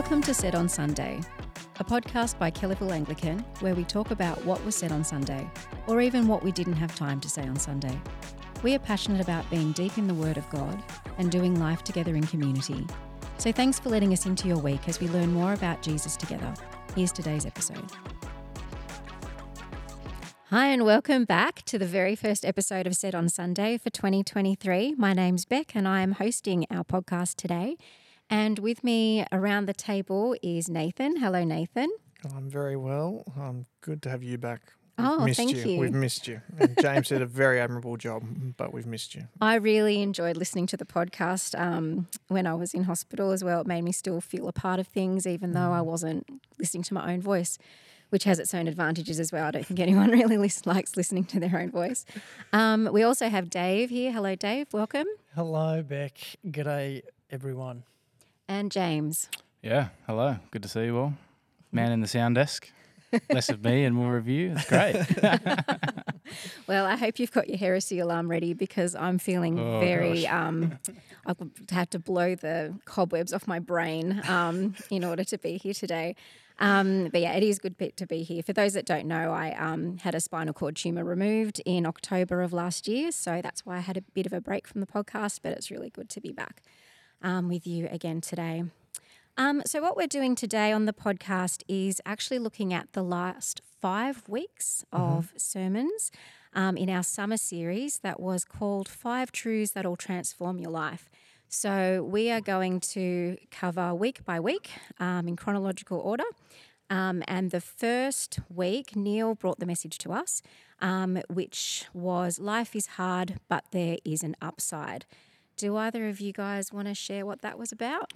Welcome to Said on Sunday, a podcast by Kellyville Anglican where we talk about what was said on Sunday, or even what we didn't have time to say on Sunday. We are passionate about being deep in the Word of God and doing life together in community. So thanks for letting us into your week as we learn more about Jesus together. Here's today's episode. Hi, and welcome back to the very first episode of Said on Sunday for 2023. My name's Bek, and I am hosting our podcast today. And with me around the table is Nathan. Hello, Nathan. I'm very well. Um, good to have you back. We've Oh, missed thank you. you. We've missed you. And James did a very admirable job, but we've missed you. I really enjoyed listening to the podcast um, when I was in hospital as well. It made me still feel a part of things, even though I wasn't listening to my own voice, which has its own advantages as well. I don't think anyone really lis- likes listening to their own voice. Um, we also have Dave here. Hello, Dave. Welcome. Hello, Bek. G'day, everyone. And James. Yeah, hello. Good to see you all. Man in the sound desk. Less of me and more of you. It's great. Well, I hope you've got your heresy alarm ready because I'm feeling Oh, very. Um, I've had to blow the cobwebs off my brain um, in order to be here today. Um, but yeah, it is good bit to be here. For those that don't know, I um, had a spinal cord tumor removed in October of last year, so that's why I had a bit of a break from the podcast. But it's really good to be back um, with you again today. Um, so, what we're doing today on the podcast is actually looking at the last five weeks of sermons um, in our summer series that was called Five Truths That'll Transform Your Life. So, we are going to cover week by week um, in chronological order. Um, and the first week, Neil brought the message to us, um, which was Life is hard, but there is an upside. Do either of you guys want to share what that was about?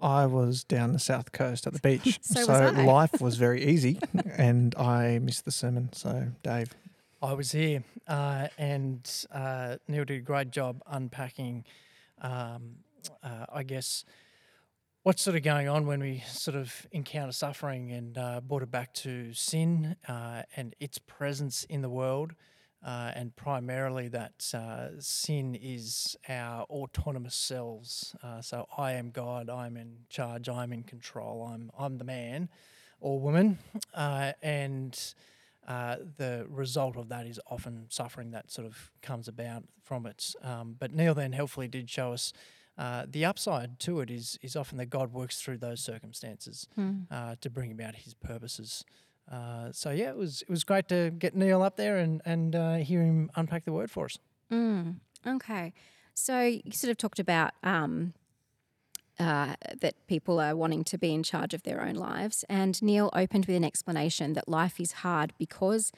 I was down the south coast at the beach, So was I. life was very easy, and I missed the sermon. So, Dave, I was here, uh, and uh, Neil did a great job unpacking, um, uh, I guess, what's sort of going on when we sort of encounter suffering and uh, brought it back to sin uh, and its presence in the world. Uh, and primarily that uh, sin is our autonomous selves. Uh, so I am God. I'm in charge. I'm in control. I'm I'm the man or woman, uh, and uh, the result of that is often suffering that sort of comes about from it. Um, but Neil then helpfully did show us uh, the upside to it is is often that God works through those circumstances uh, to bring about His purposes. Uh, so yeah, it was it was great to get Neil up there and and uh, hear him unpack the word for us. Mm, okay. So you sort of talked about um, uh, that people are wanting to be in charge of their own lives, and Neil opened with an explanation that life is hard because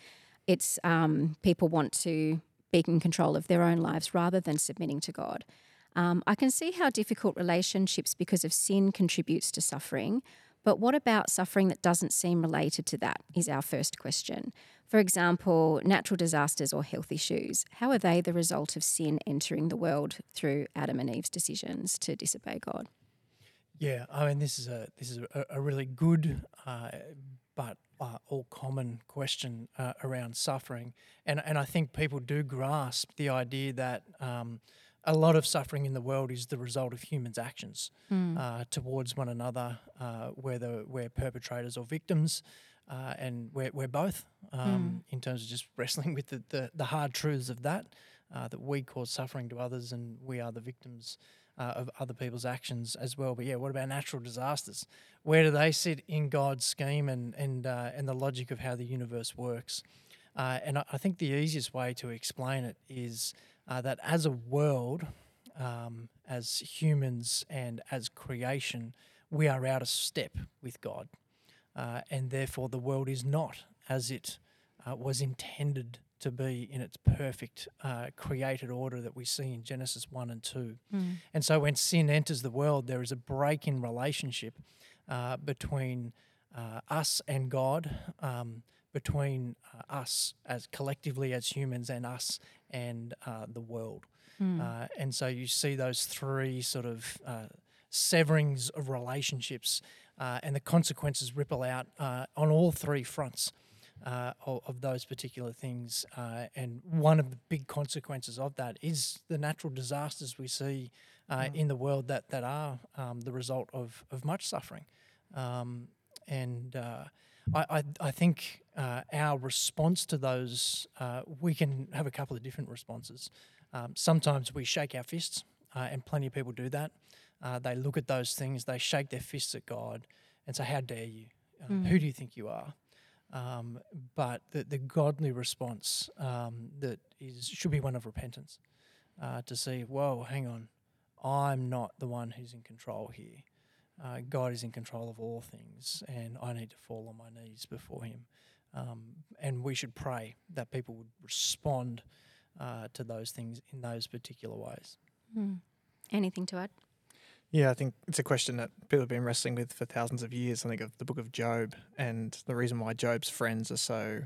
it's um, people want to be in control of their own lives rather than submitting to God. Um, I can see how difficult relationships because of sin contributes to suffering, but what about suffering that doesn't seem related to that? Is our first question. For example, natural disasters or health issues. How are they the result of sin entering the world through Adam and Eve's decisions to disobey God? Yeah, I mean this is a this is a, a really good uh, but uh, all common question uh, around suffering, and and I think people do grasp the idea that. Um, a lot of suffering in the world is the result of humans' actions uh, towards one another, uh, whether we're perpetrators or victims, uh, and we're, we're both um, in terms of just wrestling with the, the, the hard truths of that, uh, that we cause suffering to others and we are the victims uh, of other people's actions as well. But yeah, what about natural disasters? Where do they sit in God's scheme and and uh, and the logic of how the universe works? Uh, and I, I think the easiest way to explain it is uh, that as a world, um, as humans and as creation, we are out of step with God, uh, and therefore the world is not as it uh, was intended to be in its perfect uh, created order that we see in Genesis 1 and 2. And so when sin enters the world, there is a break in relationship uh, between uh, us and God, um, between uh, us as collectively as humans and us and uh, the world. Uh, and so you see those three sort of uh, severings of relationships uh, and the consequences ripple out uh, on all three fronts uh, of, of those particular things. Uh, and one of the big consequences of that is the natural disasters we see uh, in the world that, that are um, the result of, of much suffering. Um, and uh, I, I, I think uh, our response to those, uh, we can have a couple of different responses. Um, sometimes we shake our fists, uh, and plenty of people do that. Uh, they look at those things, they shake their fists at God and say, How dare you? Uh, Who do you think you are? Um, but the, the godly response um, that is should be one of repentance uh, to see, whoa, hang on, I'm not the one who's in control here. Uh, God is in control of all things, and I need to fall on my knees before Him. Um, and we should pray that people would respond uh, to those things in those particular ways. Mm. Anything to add? Yeah, I think it's a question that people have been wrestling with for thousands of years. I think of the book of Job, and the reason why Job's friends are so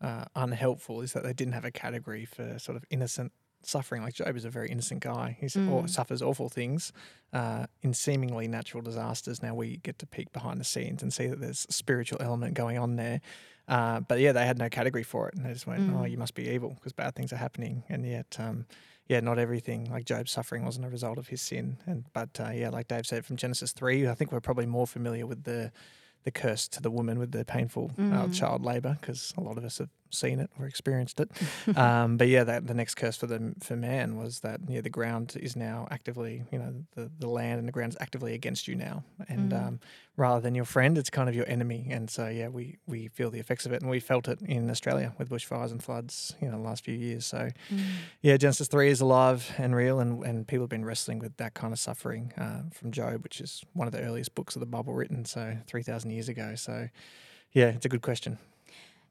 uh, unhelpful is that they didn't have a category for sort of innocent suffering. Like Job is a very innocent guy. He Mm. suffers awful things uh, in seemingly natural disasters. Now we get to peek behind the scenes and see that there's a spiritual element going on there. Uh, but yeah, they had no category for it, and they just went, "Oh, Mm. you must be evil because bad things are happening." And yet, um, yeah, not everything like Job's suffering wasn't a result of his sin. And but uh, yeah, like Dave said from Genesis three, I think we're probably more familiar with the the curse to the woman with the painful uh, Mm. child labor because a lot of us have seen it or experienced it. um, but yeah, that the next curse for the for man was that yeah, the ground is now actively, you know, the, the land and the ground is actively against you now, and Mm. um, rather than your friend, it's kind of your enemy. And so yeah, we we feel the effects of it, and we felt it in Australia with bushfires and floods, you know, the last few years. So Mm. yeah, Genesis 3 is alive and real, and, and people have been wrestling with that kind of suffering uh, from Job, which is one of the earliest books of the Bible written, so 3,000 years ago. So, yeah, it's a good question.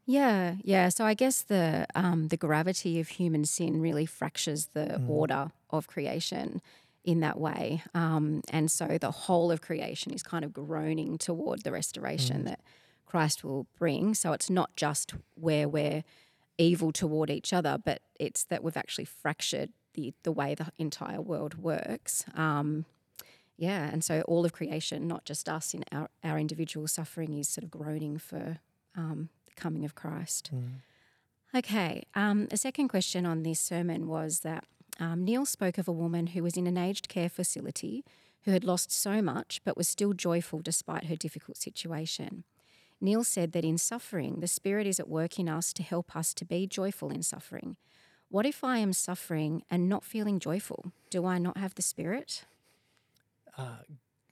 Yeah, yeah. So I guess the um, the gravity of human sin really fractures the Mm. order of creation in that way, um, and so the whole of creation is kind of groaning toward the restoration Mm. that Christ will bring. So it's not just where we're evil toward each other, but it's that we've actually fractured the the way the entire world works. Um, yeah, and so all of creation, not just us in our, our individual suffering, is sort of groaning for um, coming of Christ. Okay, um, a second question on this sermon was that um, Neil spoke of a woman who was in an aged care facility who had lost so much but was still joyful despite her difficult situation. Neil said that in suffering, the Spirit is at work in us to help us to be joyful in suffering. What if I am suffering and not feeling joyful? Do I not have the Spirit? Uh,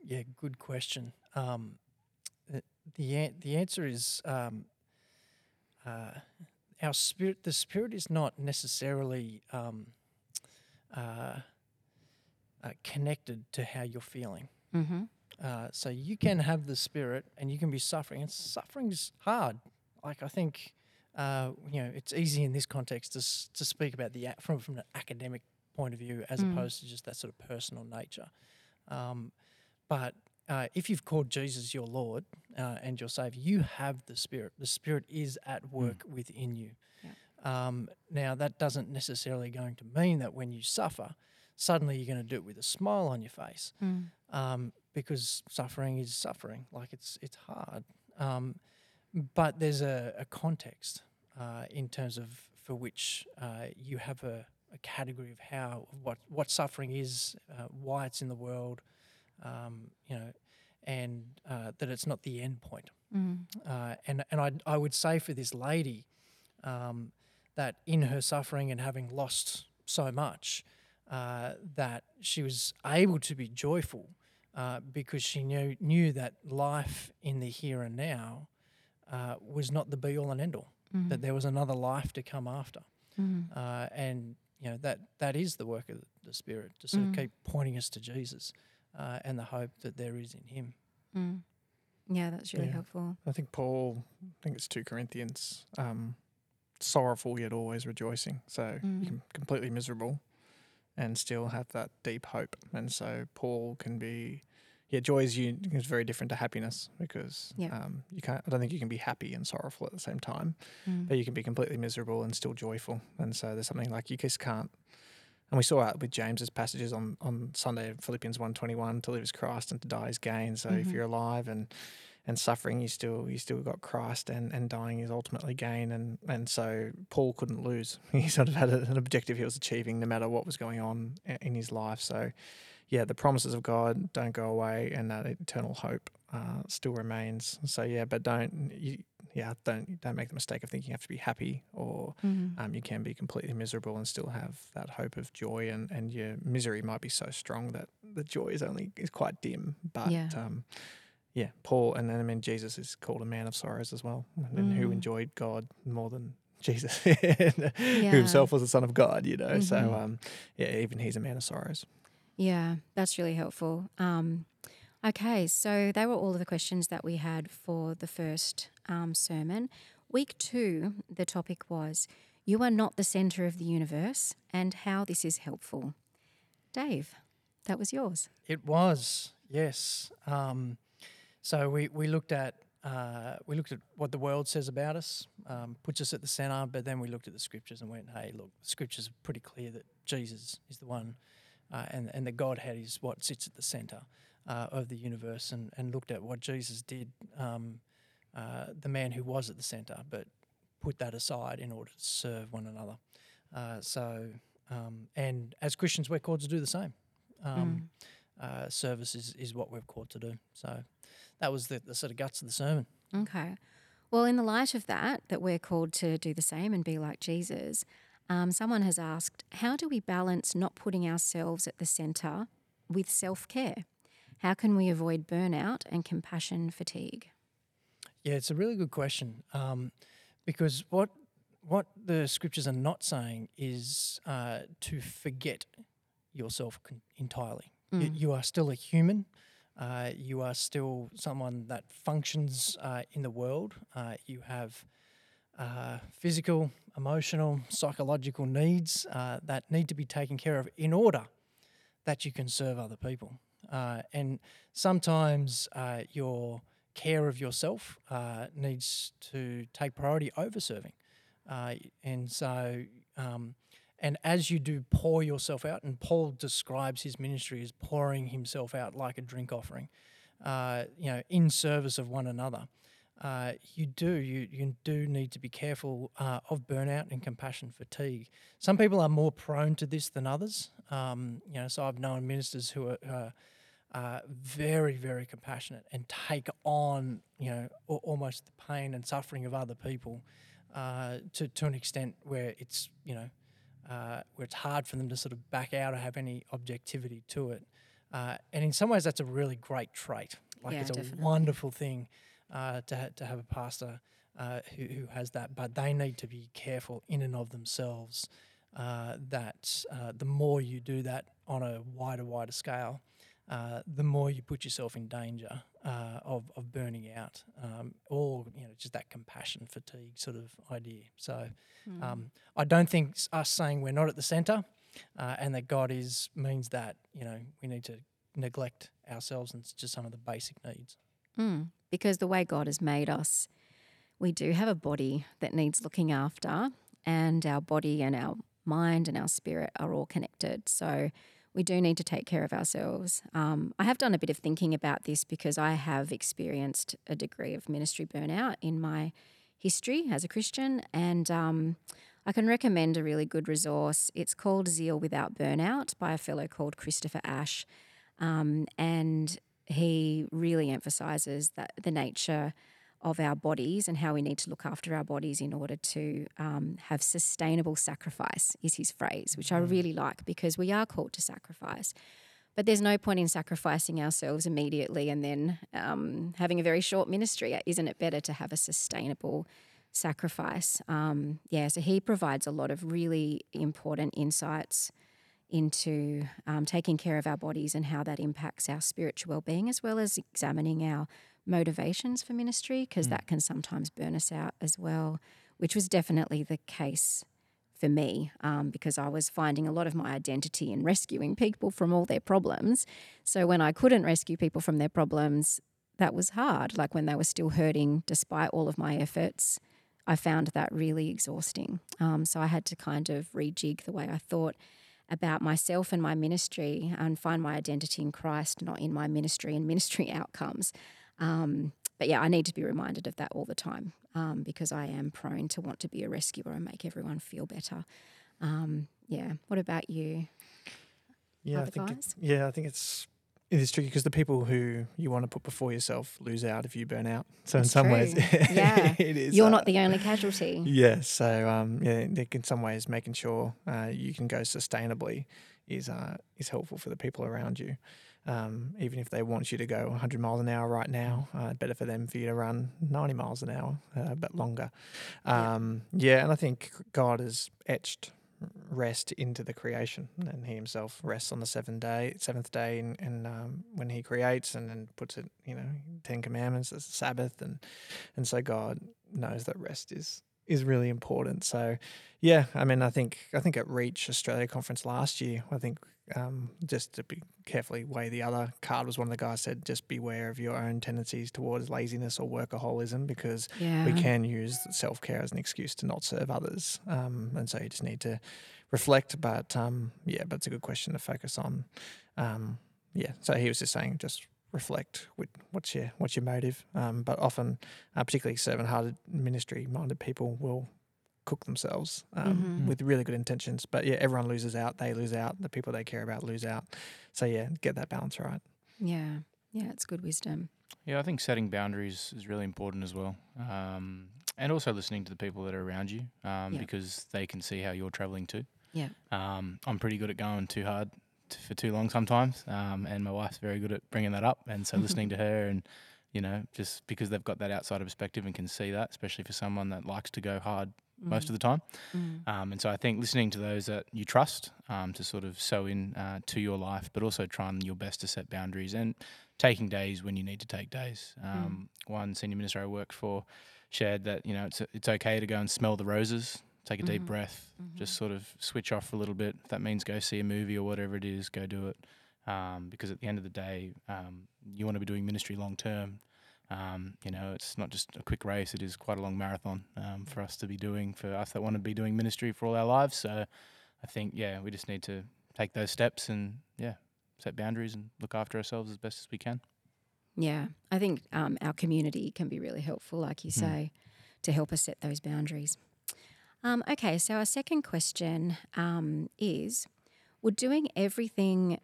yeah, good question. Um, the the, the answer is um, uh, our spirit. The spirit is not necessarily um, uh, uh, connected to how you're feeling. Mm-hmm. Uh, so you can have the spirit and you can be suffering, and suffering's hard. Like I think, uh, you know, it's easy in this context to to speak about the from from an academic point of view as Mm. opposed to just that sort of personal nature. Um, but uh, if you've called Jesus your Lord uh, and your Savior, you have the Spirit. The Spirit is at work within you. Um, now, that doesn't necessarily going to mean that when you suffer, suddenly you're going to do it with a smile on your face Mm. um, because suffering is suffering. Like it's it's hard, um, but there's a, a context uh, in terms of for which uh, you have a, a category of how what what suffering is, uh, why it's in the world, um, you know, and uh, that it's not the end point. Mm. Uh, and and I I would say for this lady um, that in her suffering and having lost so much, uh, that she was able to be joyful uh, because she knew knew that life in the here and now uh, was not the be all and end all. Mm. That there was another life to come after, Mm. uh, and you know that that is the work of the Spirit to sort of keep pointing us to Jesus uh, and the hope that there is in Him. Mm. Yeah, that's really Yeah. helpful. I think Paul, I think it's 2 Corinthians, um, sorrowful yet always rejoicing. So Mm. you can completely miserable and still have that deep hope. And so Paul can be, yeah, joy is, you, is very different to happiness because Yeah. um, you can't, I don't think you can be happy and sorrowful at the same time. Mm. but you can be completely miserable and still joyful. And so there's something like you just can't. And we saw that with James's passages on, on Sunday, Philippians 121, to live is Christ and to die is gain. So if Mhm. you're alive and and suffering, you still you still got Christ and, and dying is ultimately gain. And, and so Paul couldn't lose. He sort of had an objective he was achieving no matter what was going on in his life. So yeah, the promises of God don't go away, and that eternal hope uh, still remains. So yeah, but don't you, yeah don't don't make the mistake of thinking you have to be happy, or Mm. um, you can be completely miserable and still have that hope of joy, and and your misery might be so strong that the joy is only is quite dim. But Yeah. um, yeah, Paul, and then I mean Jesus is called a man of sorrows as well, and who Mm. enjoyed God more than Jesus, who himself was the Son of God. You know, so Mhm. um, yeah, even he's a man of sorrows. Yeah, that's really helpful. Um, okay, so they were all of the questions that we had for the first um, sermon. Week two, the topic was You are not the center of the universe and how this is helpful. Dave, that was yours. It was yes. Um, so we, we looked at uh, we looked at what the world says about us, um, puts us at the centre, but then we looked at the scriptures and went, hey, look, the scriptures are pretty clear that Jesus is the one, uh, and and the Godhead is what sits at the centre uh, of the universe, and and looked at what Jesus did, um, uh, the man who was at the centre, but put that aside in order to serve one another. Uh, so um, and as Christians, we're called to do the same. Um, uh, service is, is what we're called to do. So that was the, the sort of guts of the sermon. Okay. Well, in the light of that, that we're called to do the same and be like Jesus, um, someone has asked, how do we balance not putting ourselves at the centre with self care? How can we avoid burnout and compassion fatigue? Yeah, it's a really good question um, because what what the scriptures are not saying is uh, to forget yourself con- entirely. Mm. You are still a human. Uh, you are still someone that functions uh, in the world. Uh, you have uh, physical, emotional, psychological needs uh, that need to be taken care of in order that you can serve other people. Uh, and sometimes uh, your care of yourself uh, needs to take priority over serving. Uh, and so, um, and as you do pour yourself out, and Paul describes his ministry as pouring himself out like a drink offering, you know, in service of one another. Uh, you do you you do need to be careful uh, of burnout and compassion fatigue. Some people are more prone to this than others. Um, you know, so I've known ministers who are uh, uh, very very compassionate and take on you know al- almost the pain and suffering of other people uh, to to an extent where it's you know uh, where it's hard for them to sort of back out or have any objectivity to it. Uh, and in some ways, that's a really great trait. Like Yeah, it's a definitely. wonderful thing uh, to to have a pastor uh, who who has that. But they need to be careful in and of themselves uh, that uh, the more you do that on a wider wider scale, uh, the more you put yourself in danger uh, of of burning out, um, or you know just that compassion fatigue sort of idea. So. Mm. Um, I don't think us saying we're not at the centre uh, and that God is means that you know we need to neglect ourselves and just some of the basic needs. Mm, because the way God has made us, we do have a body that needs looking after, and our body and our mind and our spirit are all connected. So we do need to take care of ourselves. Um, I have done a bit of thinking about this because I have experienced a degree of ministry burnout in my history as a Christian, and um, I can recommend a really good resource. It's called Zeal Without Burnout by a fellow called Christopher Ash. Um, and he really emphasizes that the nature of our bodies and how we need to look after our bodies in order to um, have sustainable sacrifice, is his phrase, which I really like because we are called to sacrifice. But there's no point in sacrificing ourselves immediately and then um, having a very short ministry. Isn't it better to have a sustainable sacrifice? Um, yeah, so he provides a lot of really important insights into um, taking care of our bodies and how that impacts our spiritual well-being as well as examining our motivations for ministry because that can sometimes burn us out as well which was definitely the case for me um, because i was finding a lot of my identity in rescuing people from all their problems. So when i couldn't rescue people from their problems that was hard. Like when they were still hurting despite all of my efforts i found that really exhausting. Um, so i had to kind of rejig the way i thought about myself and my ministry and find my identity in Christ, not in my ministry and ministry outcomes. Um, but yeah, I need to be reminded of that all the time um, because I am prone to want to be a rescuer and make everyone feel better. Um, yeah. What about you? Yeah, I think it- yeah, I think it's it is tricky because the people who you want to put before yourself lose out if you burn out. So That's in some ways. Yeah. it is. You're uh, not the only casualty. Yeah, so um, yeah, in some ways, making sure uh, you can go sustainably is uh, is helpful for the people around you. Um, even if they want you to go 100 miles an hour right now, uh, better for them for you to run 90 miles an hour, uh, but longer. Yeah. Um, yeah, and I think God has etched rest into the creation, and He Himself rests on the seventh day, seventh day, and, and um, when He creates, and then puts it, you know, Ten Commandments as the Sabbath, and and so God knows that rest is is really important. So, yeah, I mean, I think I think at Reach Australia conference last year, I think um, just to be carefully weigh the other card was one of the guys said just beware of your own tendencies towards laziness or workaholism because Yeah. we can use self care as an excuse to not serve others, um, and so you just need to reflect. But um, yeah, but it's a good question to focus on. Um, yeah, so he was just saying just reflect with what's your what's your motive. Um, but often, uh, particularly servant-hearted ministry-minded people will cook themselves um, Mhm. with really good intentions. But yeah, everyone loses out. They lose out. The people they care about lose out. So yeah, get that balance right. Yeah. Yeah, it's good wisdom. Yeah, I think setting boundaries is really important as well. Um, and also listening to the people that are around you um, Yeah. because they can see how you're traveling too. Yeah. Um, I'm pretty good at going too hard t- for too long sometimes. Um, and my wife's very good at bringing that up. And so listening to her and, you know, just because they've got that outsider perspective and can see that, especially for someone that likes to go hard most of the time. Mm. Um, and so I think listening to those that you trust um, to sort of sew in uh, to your life, but also trying your best to set boundaries and taking days when you need to take days. Um, One senior minister I worked for shared that you know it's it's okay to go and smell the roses, take a deep Mhm. breath, Mhm. just sort of switch off for a little bit. If that means go see a movie or whatever it is, go do it. Um, because at the end of the day, um, you want to be doing ministry long term. Um, you know, it's not just a quick race; it is quite a long marathon um, for us to be doing. For us that want to be doing ministry for all our lives, so I think yeah, we just need to take those steps and yeah, set boundaries and look after ourselves as best as we can. Yeah, I think um, our community can be really helpful, like you Mm. say, to help us set those boundaries. Um, okay, so our second question um, is: Would doing everything,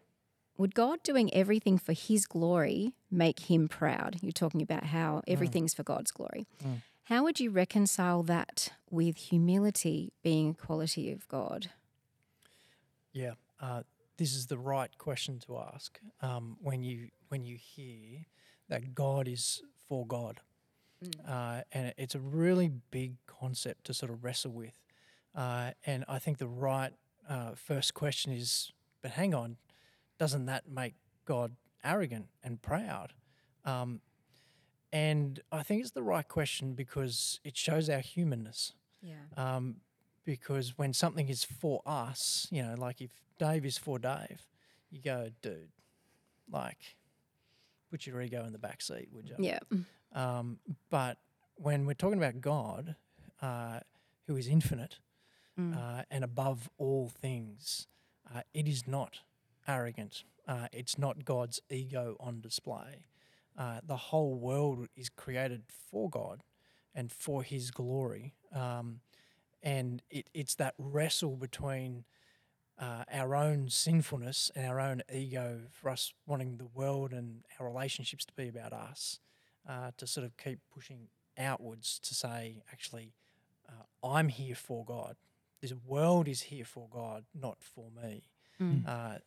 would God doing everything for His glory make Him proud? You're talking about how everything's for God's glory. Mm. How would you reconcile that with humility being a quality of God? Yeah, uh, this is the right question to ask um, when you when you hear that God is for God, uh, and it's a really big concept to sort of wrestle with. Uh, and I think the right uh, first question is, but hang on, doesn't that make God arrogant and proud? Um, and I think it's the right question because it shows our humanness Yeah. um, because when something is for us, you know, like if Dave is for Dave, you go, dude, like, put your ego in the back seat, would you? Yeah. Um, but when we're talking about God, uh, who is infinite Mm. uh, and above all things, uh, it is not arrogant. Uh, it's not God's ego on display. Uh, the whole world is created for God and for His glory. Um, and it, it's that wrestle between uh, our own sinfulness and our own ego for us wanting the world and our relationships to be about us, uh, to sort of keep pushing outwards to say, actually, uh, I'm here for God. This world is here for God, not for me. Mm.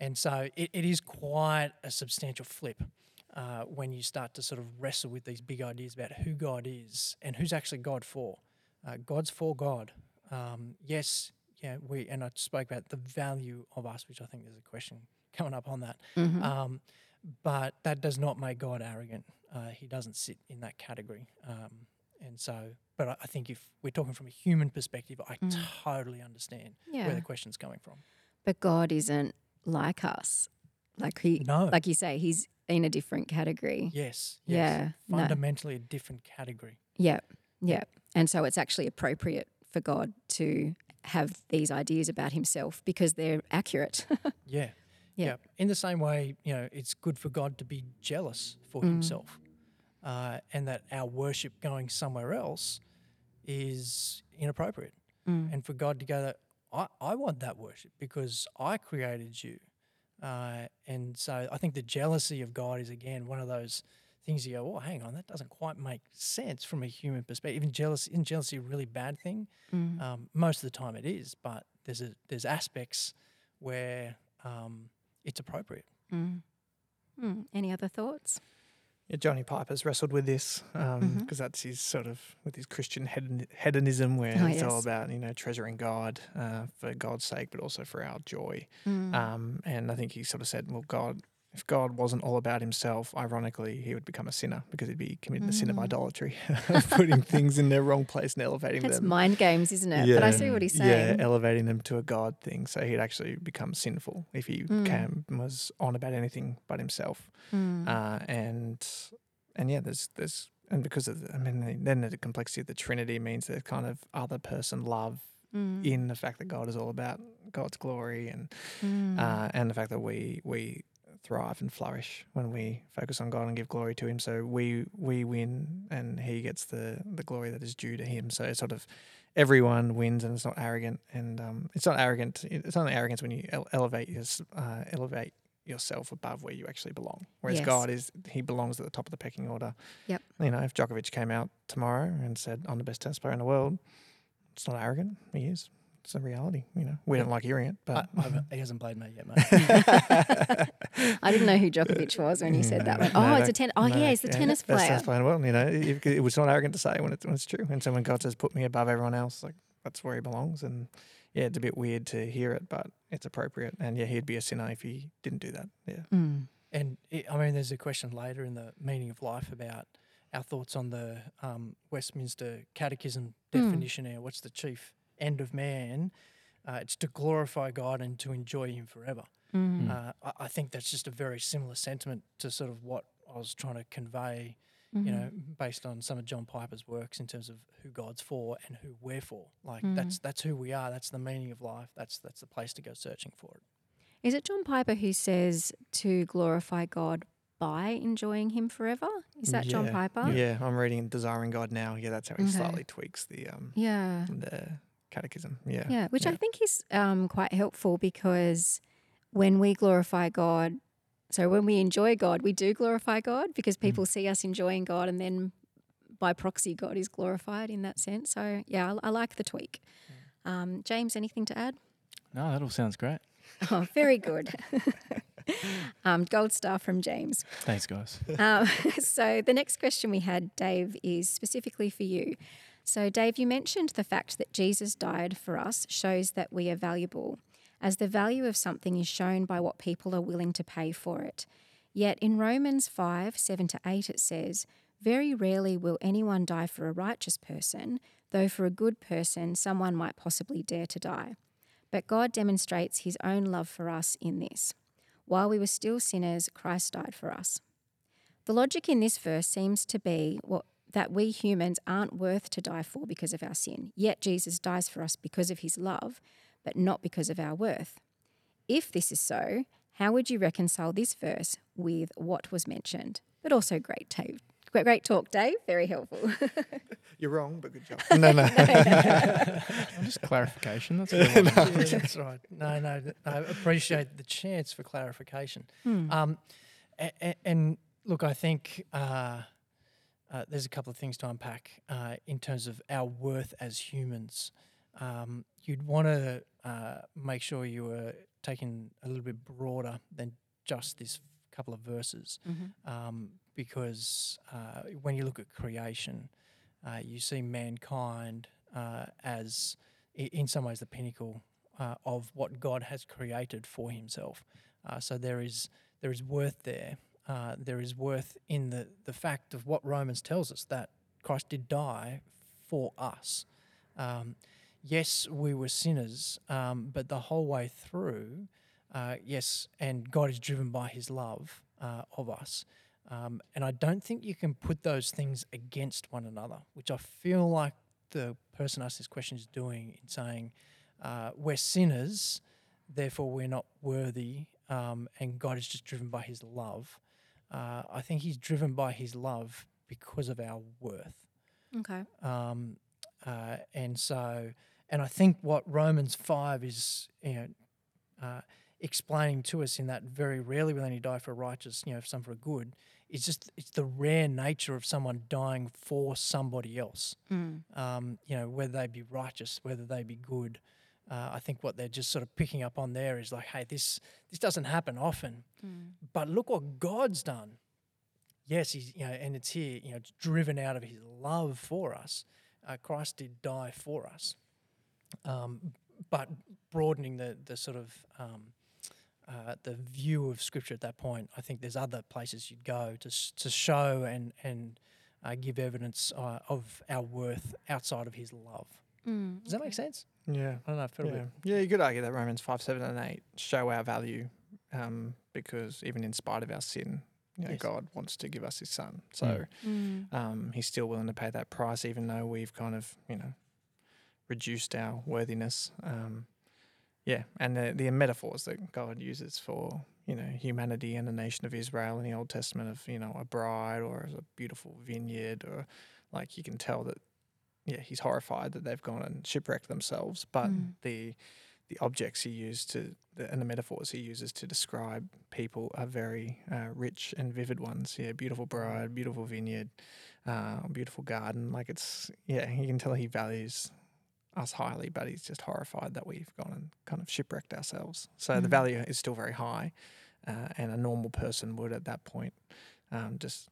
And so it, it is quite a substantial flip uh, when you start to sort of wrestle with these big ideas about who God is and who's actually God for. Uh, God's for God. Um, yes, yeah, we and I spoke about the value of us, which I think there's a question coming up on that. Mhm. Um, but that does not make God arrogant. Uh, he doesn't sit in that category. Um, and so, but I, I think if we're talking from a human perspective, I Mm. totally understand yeah. where the question's coming from. But God isn't like us. Like he, No. like you say, he's in a different category. Yes. yes. Yeah, no. Fundamentally a different category. Yeah, yeah. And so it's actually appropriate for God to have these ideas about himself because they're accurate. Yeah. Yeah. In the same way, you know, it's good for God to be jealous for Mm. himself. Uh, and that our worship going somewhere else is inappropriate. Mm. And for God to go that I, I want that worship because I created you. Uh, and so I think the jealousy of God is again one of those things you go, oh, hang on, that doesn't quite make sense from a human perspective. Even jealousy, isn't jealousy a really bad thing? Mm. Um, most of the time it is, but there's a, there's aspects where um, it's appropriate. Mm. Mm. Any other thoughts? Yeah, Johnny Piper's wrestled with this because Mhm. that's his sort of with his Christian hedon- hedonism, where Oh, it's all about you know treasuring God uh, for God's sake, but also for our joy. Mm. Um, and I think he sort of said, well, God, if God wasn't all about himself, ironically, he would become a sinner because he'd be committing the sin of Mm. idolatry, putting things in their wrong place and elevating them. That's them. mind games, isn't it? But I see what he's saying. Yeah, elevating them to a God thing. So he'd actually become sinful if he Mm. came, was on about anything but himself. Mm. Uh, and and yeah, there's there's and because of the, I mean then the complexity of the Trinity means there's kind of other person love Mm. in the fact that God is all about God's glory and Mm. uh, and the fact that we we thrive and flourish when we focus on God and give glory to Him. So we we win, and He gets the the glory that is due to Him. So it's sort of everyone wins, and it's not arrogant, and um, it's not arrogant. It's not arrogance when you elevate your, uh, elevate yourself above where you actually belong. Whereas Yes. God is He belongs at the top of the pecking order. Yep. You know, if Djokovic came out tomorrow and said, "I'm the best tennis player in the world," it's not arrogant. He is. It's a reality. You know, we don't like hearing it, but. I haven't- he hasn't played me yet, mate. I didn't know who Djokovic was when you said that one. No, Oh, no, it's a ten. Oh, no, yeah, he's the yeah, tennis player. tennis player in the world. You know, it, it was not arrogant to say when it's when it's true. And so when God says, "Put me above everyone else," like that's where He belongs. And yeah, it's a bit weird to hear it, but it's appropriate. And yeah, He'd be a sinner if He didn't do that. Yeah. Mm. And it, I mean, there's a question later in the meaning of life about our thoughts on the um, Westminster Catechism Mm. definition. Here, what's the chief end of man? Uh, it's to glorify God and to enjoy Him forever. Mm. Uh, I, I think that's just a very similar sentiment to sort of what I was trying to convey. Mhm. You know, based on some of John Piper's works in terms of who God's for and who we're for. Like Mm. that's that's who we are. That's the meaning of life. That's that's the place to go searching for it. Is it John Piper who says to glorify God by enjoying Him forever? Is that John Piper? Yeah, I'm reading Desiring God now. Yeah, that's how he Okay. slightly tweaks the um Yeah. the catechism. Yeah. Yeah, which I think is um, quite helpful because when we glorify God, so when we enjoy God, we do glorify God because Mm. people see us enjoying God and then by proxy, God is glorified in that sense. So, yeah, I, I like the tweak. Um, James, anything to add? No, that all sounds great. Oh, very good. um, gold star from James. Thanks, guys. Um, so the next question we had, Dave, is specifically for you. So, Dave, you mentioned the fact that Jesus died for us shows that we are valuable, as the value of something is shown by what people are willing to pay for it. Yet in Romans 5 7 to 8, it says, Very rarely will anyone die for a righteous person, though for a good person, someone might possibly dare to die. But God demonstrates his own love for us in this. While we were still sinners, Christ died for us. The logic in this verse seems to be what, that we humans aren't worth to die for because of our sin, yet Jesus dies for us because of his love, but not because of our worth. If this is so, how would you reconcile this verse with what was mentioned? But also great, Dave. Great, great talk, Dave. Very helpful. You're wrong, but good job. no, no. Just clarification. That's what I wanted. Yeah, that's right. No, no, th- I appreciate the chance for clarification. Hmm. Um, and, and look, I think uh, uh, there's a couple of things to unpack uh, in terms of our worth as humans. Um, you'd want to uh, make sure you were taking a little bit broader than just this couple of verses, Mhm. um, because uh, when you look at creation, uh, you see mankind uh, as, in some ways, the pinnacle uh, of what God has created for Himself. Uh, so there is there is worth there. Uh, there is worth in the the fact of what Romans tells us that Christ did die for us. Um, yes, we were sinners, um, but the whole way through, uh, yes, and God is driven by His love uh, of us. Um, and I don't think you can put those things against one another, which I feel like the person asked this question is doing in saying uh, we're sinners, therefore we're not worthy, um, and God is just driven by His love. Uh, I think He's driven by His love because of our worth. Okay. Um, uh, and so, and I think what Romans five is, you know, uh, explaining to us in that very rarely will any die for a righteous, you know, some for a good. It's just it's the rare nature of someone dying for somebody else. Mm. Um, you know, whether they be righteous, whether they be good. Uh, I think what they're just sort of picking up on there is like, hey, this this doesn't happen often, Mm. but look what God's done. Yes, he's you know, and it's here, you know, it's driven out of His love for us. Uh, Christ did die for us, um, but broadening the the sort of um, uh, the view of Scripture at that point, I think there's other places you'd go to to show and and uh, give evidence uh, of our worth outside of His love. Mm. Does that make sense? Yeah. I don't know. I feel a Yeah. bit yeah, you could argue that Romans 5, 7, and 8 show our value um, because even in spite of our sin, you know, Yes. God wants to give us his son. So Mm. um, he's still willing to pay that price, even though we've kind of, you know, reduced our worthiness. Um, yeah, and the, the metaphors that God uses for, you know, humanity and the nation of Israel in the Old Testament of, you know, a bride or a beautiful vineyard or like you can tell that, yeah, he's horrified that they've gone and shipwrecked themselves. But Mm. the the objects he used to the, and the metaphors he uses to describe people are very uh, rich and vivid ones. Yeah, beautiful bride, beautiful vineyard, uh, beautiful garden. Like it's yeah, you can tell he values us highly, but he's just horrified that we've gone and kind of shipwrecked ourselves. So the Mm. value is still very high, uh, and a normal person would at that point um, just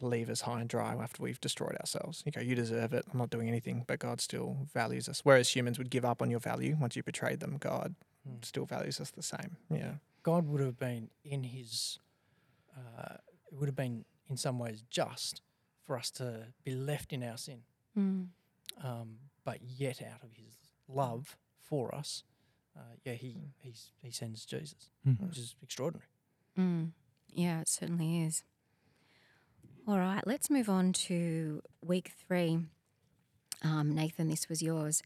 leave us high and dry after we've destroyed ourselves. You go, you deserve it. I'm not doing anything, but God still values us. Whereas humans would give up on your value once you betrayed them. God Mm. still values us the same. Yeah. God would have been in his, uh, it would have been in some ways just for us to be left in our sin, Mm. um, but yet out of his love for us, uh, yeah, he he's, he sends Jesus, Mm. which is extraordinary. Mm. Yeah, it certainly is. All right, let's move on to week three. Um, Nathan, this was yours.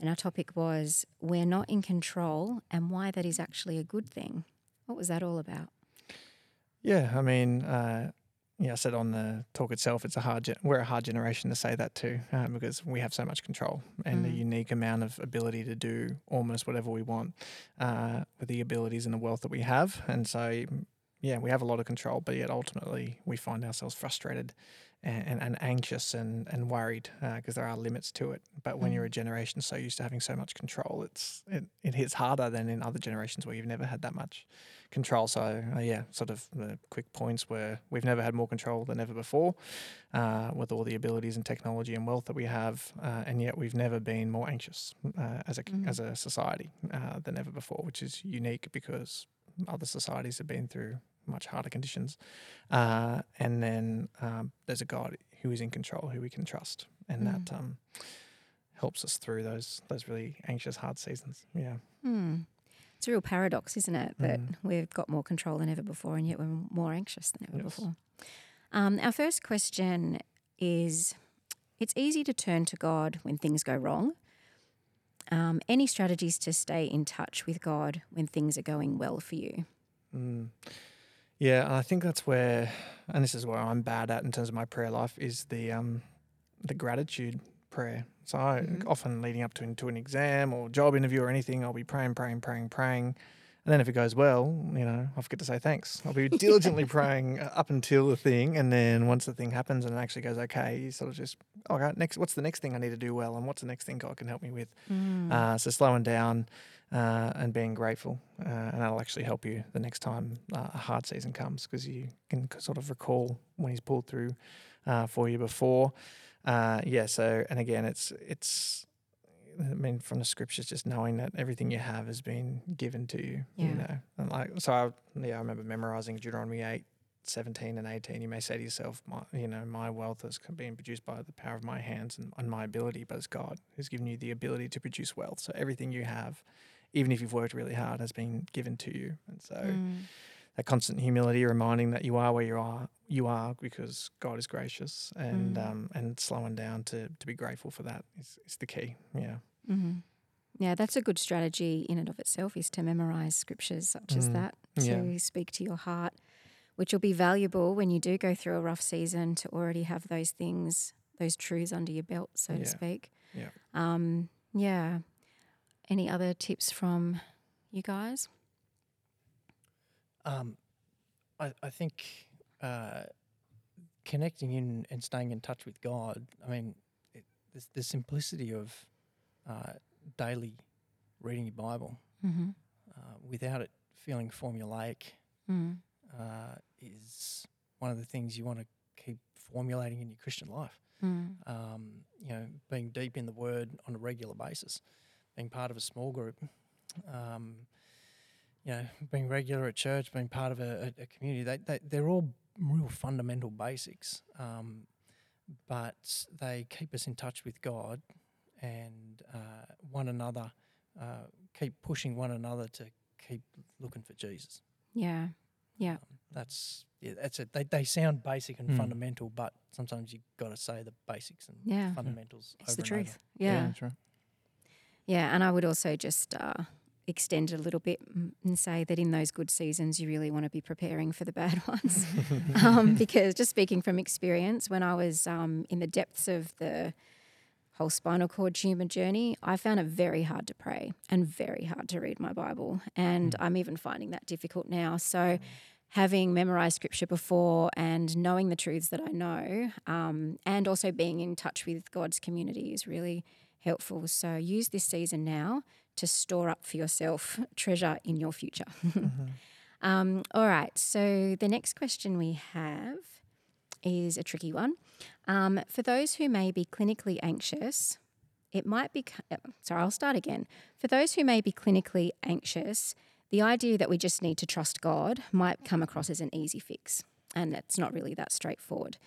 And our topic was We're Not in Control and Why That Is Actually a Good Thing. What was that all about? Yeah. I mean, uh, yeah, I said on the talk itself, it's a hard, gen- we're a hard generation to say that too, um, because we have so much control and a Mm. unique amount of ability to do almost whatever we want uh, with the abilities and the wealth that we have. And so, yeah, we have a lot of control, but yet ultimately we find ourselves frustrated and, and, and anxious and, and worried because there are limits to it. But when you're a generation so used to having so much control, it's it, it hits harder than in other generations where you've never had that much control. So uh, yeah, sort of the quick points where we've never had more control than ever before, uh, with all the abilities and technology and wealth that we have, uh, and yet we've never been more anxious uh, as a Mhm. as a society uh, than ever before, which is unique because other societies have been through much harder conditions. Uh, and then um, there's a God who is in control, who we can trust, and Mm. that um, helps us through those those really anxious, hard seasons. Yeah. Hmm. It's a real paradox, isn't it? That Mm. we've got more control than ever before, and yet we're more anxious than ever Yes. before. Um, our first question is It's easy to turn to God when things go wrong. Um, any strategies to stay in touch with God when things are going well for you? Mm. Yeah, I think that's where, and this is where I'm bad at in terms of my prayer life, is the um, the gratitude prayer. So I, Mhm. often leading up to into an exam or job interview or anything, I'll be praying, praying, praying, praying, and then if it goes well, you know, I forget to say thanks. I'll be diligently praying uh, up until the thing, and then once the thing happens and it actually goes okay, you sort of just okay, next, what's the next thing I need to do well, and what's the next thing God can help me with. Mm. Uh, so slowing down uh, and being grateful, uh, and that'll actually help you the next time uh, a hard season comes because you can sort of recall when he's pulled through uh, for you before. Uh, yeah. So and again, it's it's. I mean, from the scriptures, just knowing that everything you have has been given to you, Yeah. you know, and like so. I, yeah, I remember memorizing Deuteronomy eight, 17 and 18, you may say to yourself, my, you know, my wealth has been produced by the power of my hands and, and my ability, but it's God who's given you the ability to produce wealth. So everything you have, even if you've worked really hard, has been given to you. And so Mm. That constant humility, reminding that you are where you are, you are because God is gracious, and Mm. um, and slowing down to to be grateful for that is, is the key. Yeah. Mhm. Yeah, that's a good strategy in and of itself is to memorize scriptures such as Mm. that to Yeah. speak to your heart, which will be valuable when you do go through a rough season to already have those things, those truths under your belt, so to speak. Yeah. Um, yeah. Any other tips from you guys? Um, I, I think uh, connecting in and staying in touch with God. I mean, it, the, the simplicity of uh, daily reading your Bible Mm-hmm. uh, without it feeling formulaic Mm. uh, is one of the things you want to keep formulating in your Christian life. Mm. Um, you know, being deep in the Word on a regular basis, being part of a small group, um, you know, being regular at church, being part of a, a, a community. They, they they're all real fundamental basics, um, but they keep us in touch with God and uh, one another. Uh, keep pushing one another to keep looking for Jesus. Yeah. Yeah. That's yeah, that's it. They, they sound basic and Mm. fundamental, but sometimes you've got to say the basics and Yeah. fundamentals. It's the over and over. truth. Yeah. that's right. Yeah, and I would also just uh, extend it a little bit mm, and say that in those good seasons, you really want to be preparing for the bad ones. um, because just speaking from experience, when I was um, in the depths of the whole spinal cord tumor journey, I found it very hard to pray and very hard to read my Bible. And I'm even finding that difficult now. So, having memorized scripture before and knowing the truths that I know, um, and also being in touch with God's community is really helpful. So, use this season now to store up for yourself treasure in your future. um, all right. So, the next question we have is a tricky one. Um, for those who may be clinically anxious, it might be. uh, Sorry, I'll start again. For those who may be clinically anxious, the idea that we just need to trust God might come across as an easy fix, and it's not really that straightforward.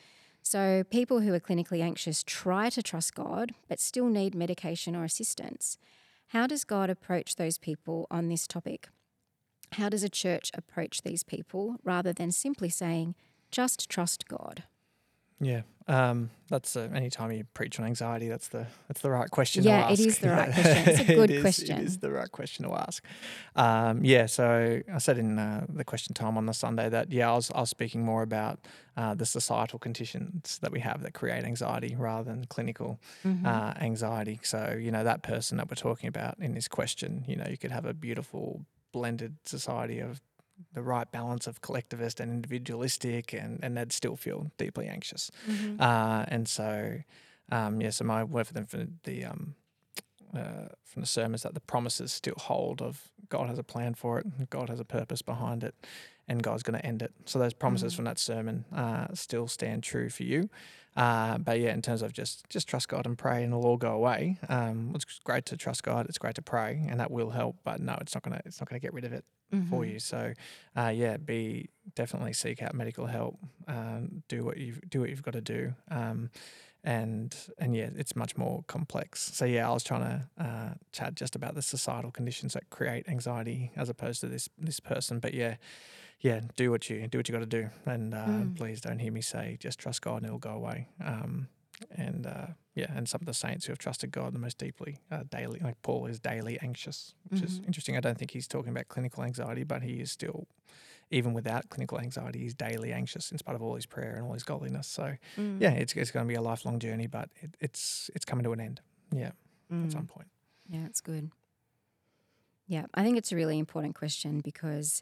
So, people who are clinically anxious try to trust God but still need medication or assistance. How does God approach those people on this topic? How does a church approach these people rather than simply saying, just trust God? Yeah, um, that's uh, anytime you preach on anxiety, that's the that's the right question. Yeah, to it is the right question. It's a good It is- question. It is the right question to ask. Um, yeah, so I said in uh, the question time on the Sunday that yeah, I was I was speaking more about uh, the societal conditions that we have that create anxiety rather than clinical Mm-hmm. uh, anxiety. So you know that person that we're talking about in this question, you know, you could have a beautiful blended society of the right balance of collectivist and individualistic, and and they'd still feel deeply anxious. Mhm. Uh, and so, um, yeah, so my word for them for the um, uh, from the sermon is that the promises still hold of God has a plan for it, God has a purpose behind it, and God's going to end it. So those promises Mhm. from that sermon uh, still stand true for you. Uh, but yeah, in terms of just just trust God and pray, and it'll all go away. Um, it's great to trust God. It's great to pray, and that will help. But no, it's not gonna it's not gonna get rid of it for Mhm. you. So, uh, yeah, be definitely seek out medical help. Um, do what you do what you've got to do. Um, and and yeah, it's much more complex. So yeah, I was trying to uh, chat just about the societal conditions that create anxiety as opposed to this this person. But yeah, yeah, do what you do what you got to do, and uh, Mm. please don't hear me say just trust God and it'll go away. Um, and uh, yeah, and some of the saints who have trusted God the most deeply, uh, daily, like Paul is daily anxious, which is Mhm. interesting. I don't think he's talking about clinical anxiety, but he is still, even without clinical anxiety, he's daily anxious in spite of all his prayer and all his godliness. So Mm. yeah, it's it's going to be a lifelong journey, but it, it's it's coming to an end. Yeah, at some Mm. point. Yeah, it's good. Yeah, I think it's a really important question because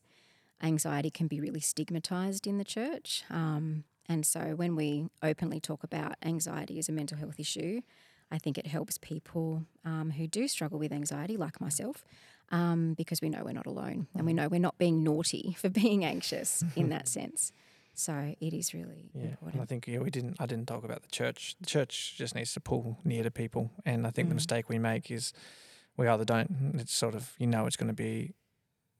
anxiety can be really stigmatized in the church. Um, and so when we openly talk about anxiety as a mental health issue, I think it helps people um, who do struggle with anxiety, like myself, um, because we know we're not alone and we know we're not being naughty for being anxious in that sense. So it is really Yeah, and I think yeah, we didn't. I didn't talk about the church. The church just needs to pull near to people, and I think the Mm. mistake we make is we either don't. It's sort of you know it's going to be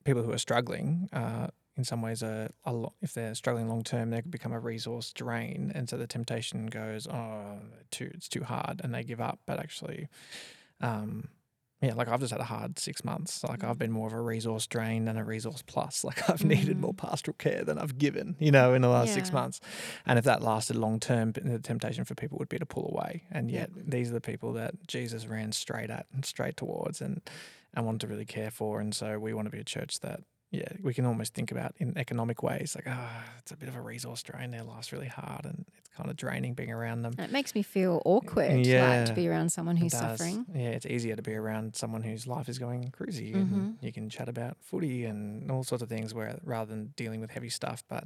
people who are struggling. Uh, in some ways, a, a lot, if they're struggling long term, they could become a resource drain, and so the temptation goes, oh, too it's too hard, and they give up. But actually, um, yeah, like I've just had a hard six months. Like I've been more of a resource drain than a resource plus. Like I've needed more pastoral care than I've given, you know, in the last six months. And if that lasted long term, the temptation for people would be to pull away. And Yeah. yet, these are the people that Jesus ran straight at and straight towards, and and wanted to really care for. And so we want to be a church that yeah, we can almost think about in economic ways, like, ah, it's a bit of a resource drain. Their life's really hard and it's kind of draining being around them. And it makes me feel awkward, like Yeah, to be around someone who's suffering. Yeah, it's easier to be around someone whose life is going cruisy Mhm. and you can chat about footy and all sorts of things where rather than dealing with heavy stuff. But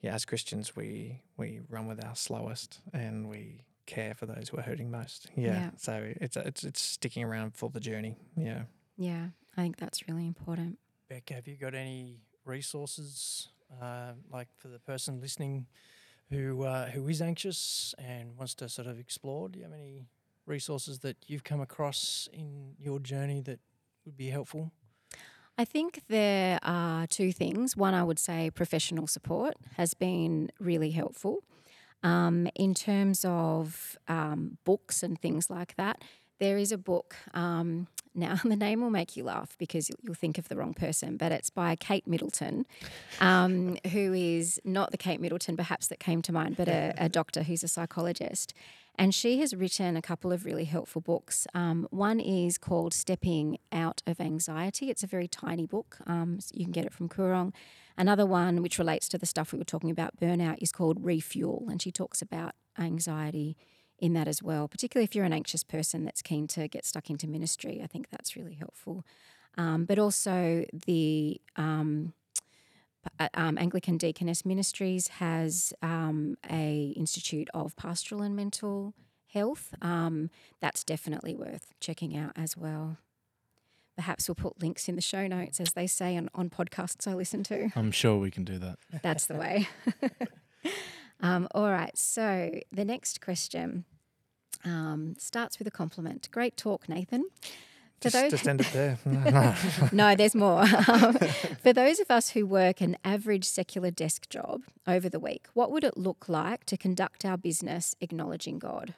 yeah, as Christians we we run with our slowest and we care for those who are hurting most. Yeah. Yeah. So it's it's it's sticking around for the journey. Yeah. Yeah, I think that's really important. Have you got any resources, uh, like for the person listening who uh, who is anxious and wants to sort of explore? Do you have any resources that you've come across in your journey that would be helpful? I think there are two things. One, I would say professional support has been really helpful. Um, in terms of um, books and things like that, there is a book. Um, now, the name will make you laugh because you'll- think of the wrong person, but it's by Kate Middleton, um, who is not the Kate Middleton perhaps that came to mind, but a, a doctor who's a psychologist. And she has written a couple of really helpful books. Um, one is called Stepping Out of Anxiety. It's a very tiny book. Um, so you can get it from Koorong. Another one, which relates to the stuff we were talking about, burnout, is called Refuel. And she talks about anxiety in that as well, particularly if you're an anxious person that's keen to get stuck into ministry. I think that's really helpful. Um, but also the um, uh, um, Anglican Deaconess Ministries has um, a institute of pastoral and mental health. Um, that's definitely worth checking out as well. Perhaps we'll put links in the show notes, as they say on, on podcasts I listen to. I'm sure we can do that. That's the way. um, all right. So the next question um, starts with a compliment. Great talk, Nathan. For Just, those, just end it there. No. no, there's more. Um, for those of us who work an average secular desk job over the week, what would it look like to conduct our business acknowledging God?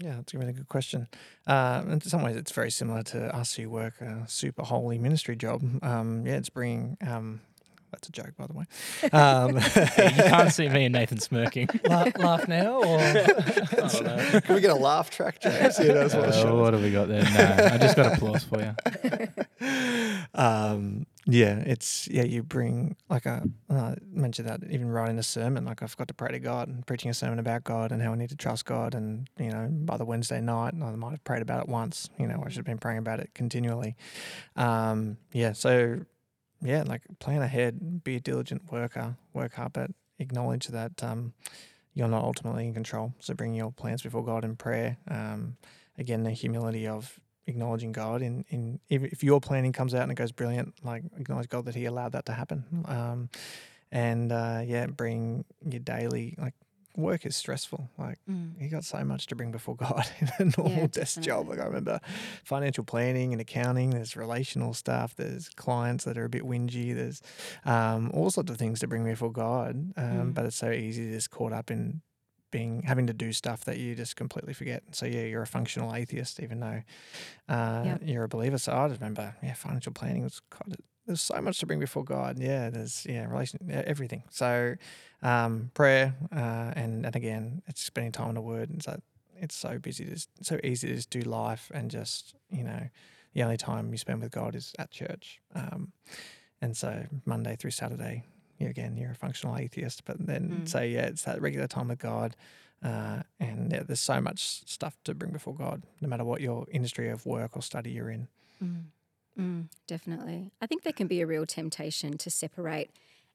Yeah, that's a really good question. Uh, in some ways, it's very similar to us who work a super holy ministry job. Um, yeah, it's bringing. Um, that's a joke, by the way. Um, you can't see me and Nathan smirking. La- laugh now, or. Can we get a laugh track, James? Yeah, that's what it Uh, shows. what have we got there? No, I just got applause for you. um, yeah, it's yeah. You bring like I uh, mentioned that even writing a sermon, like I've got to pray to God and preaching a sermon about God and how I need to trust God. And you know, by the Wednesday night, I might have prayed about it once. You know, I should have been praying about it continually. Um, yeah, so yeah, like plan ahead, be a diligent worker, work hard, but acknowledge that um, you're not ultimately in control. So bring your plans before God in prayer. Um, again, the humility of acknowledging God in, in if, if your planning comes out and it goes brilliant, like acknowledge God that He allowed that to happen. Um, and uh, yeah, bring your daily like work is stressful. Like Mm. you got so much to bring before God in a normal Yeah, desk job. Like I remember financial planning and accounting. There's relational stuff. There's clients that are a bit whingy. There's um, all sorts of things to bring before God. Um, Mm. But it's so easy to just caught up in being having to do stuff that you just completely forget. So yeah, you're a functional atheist, even though uh, Yep. you're a believer. So I just remember, yeah, financial planning was God. There's so much to bring before God. Yeah, there's yeah, relation, everything. So um, prayer uh, and and again, it's spending time in the Word. And so it's so busy, it's so easy to just do life and just you know, the only time you spend with God is at church. Um, and so Monday through Saturday, you again, you're a functional atheist, but then Mm. so yeah, it's that regular time with God. Uh, and yeah, there's so much stuff to bring before God, no matter what your industry of work or study you're in. Mm. Mm, definitely. I think there can be a real temptation to separate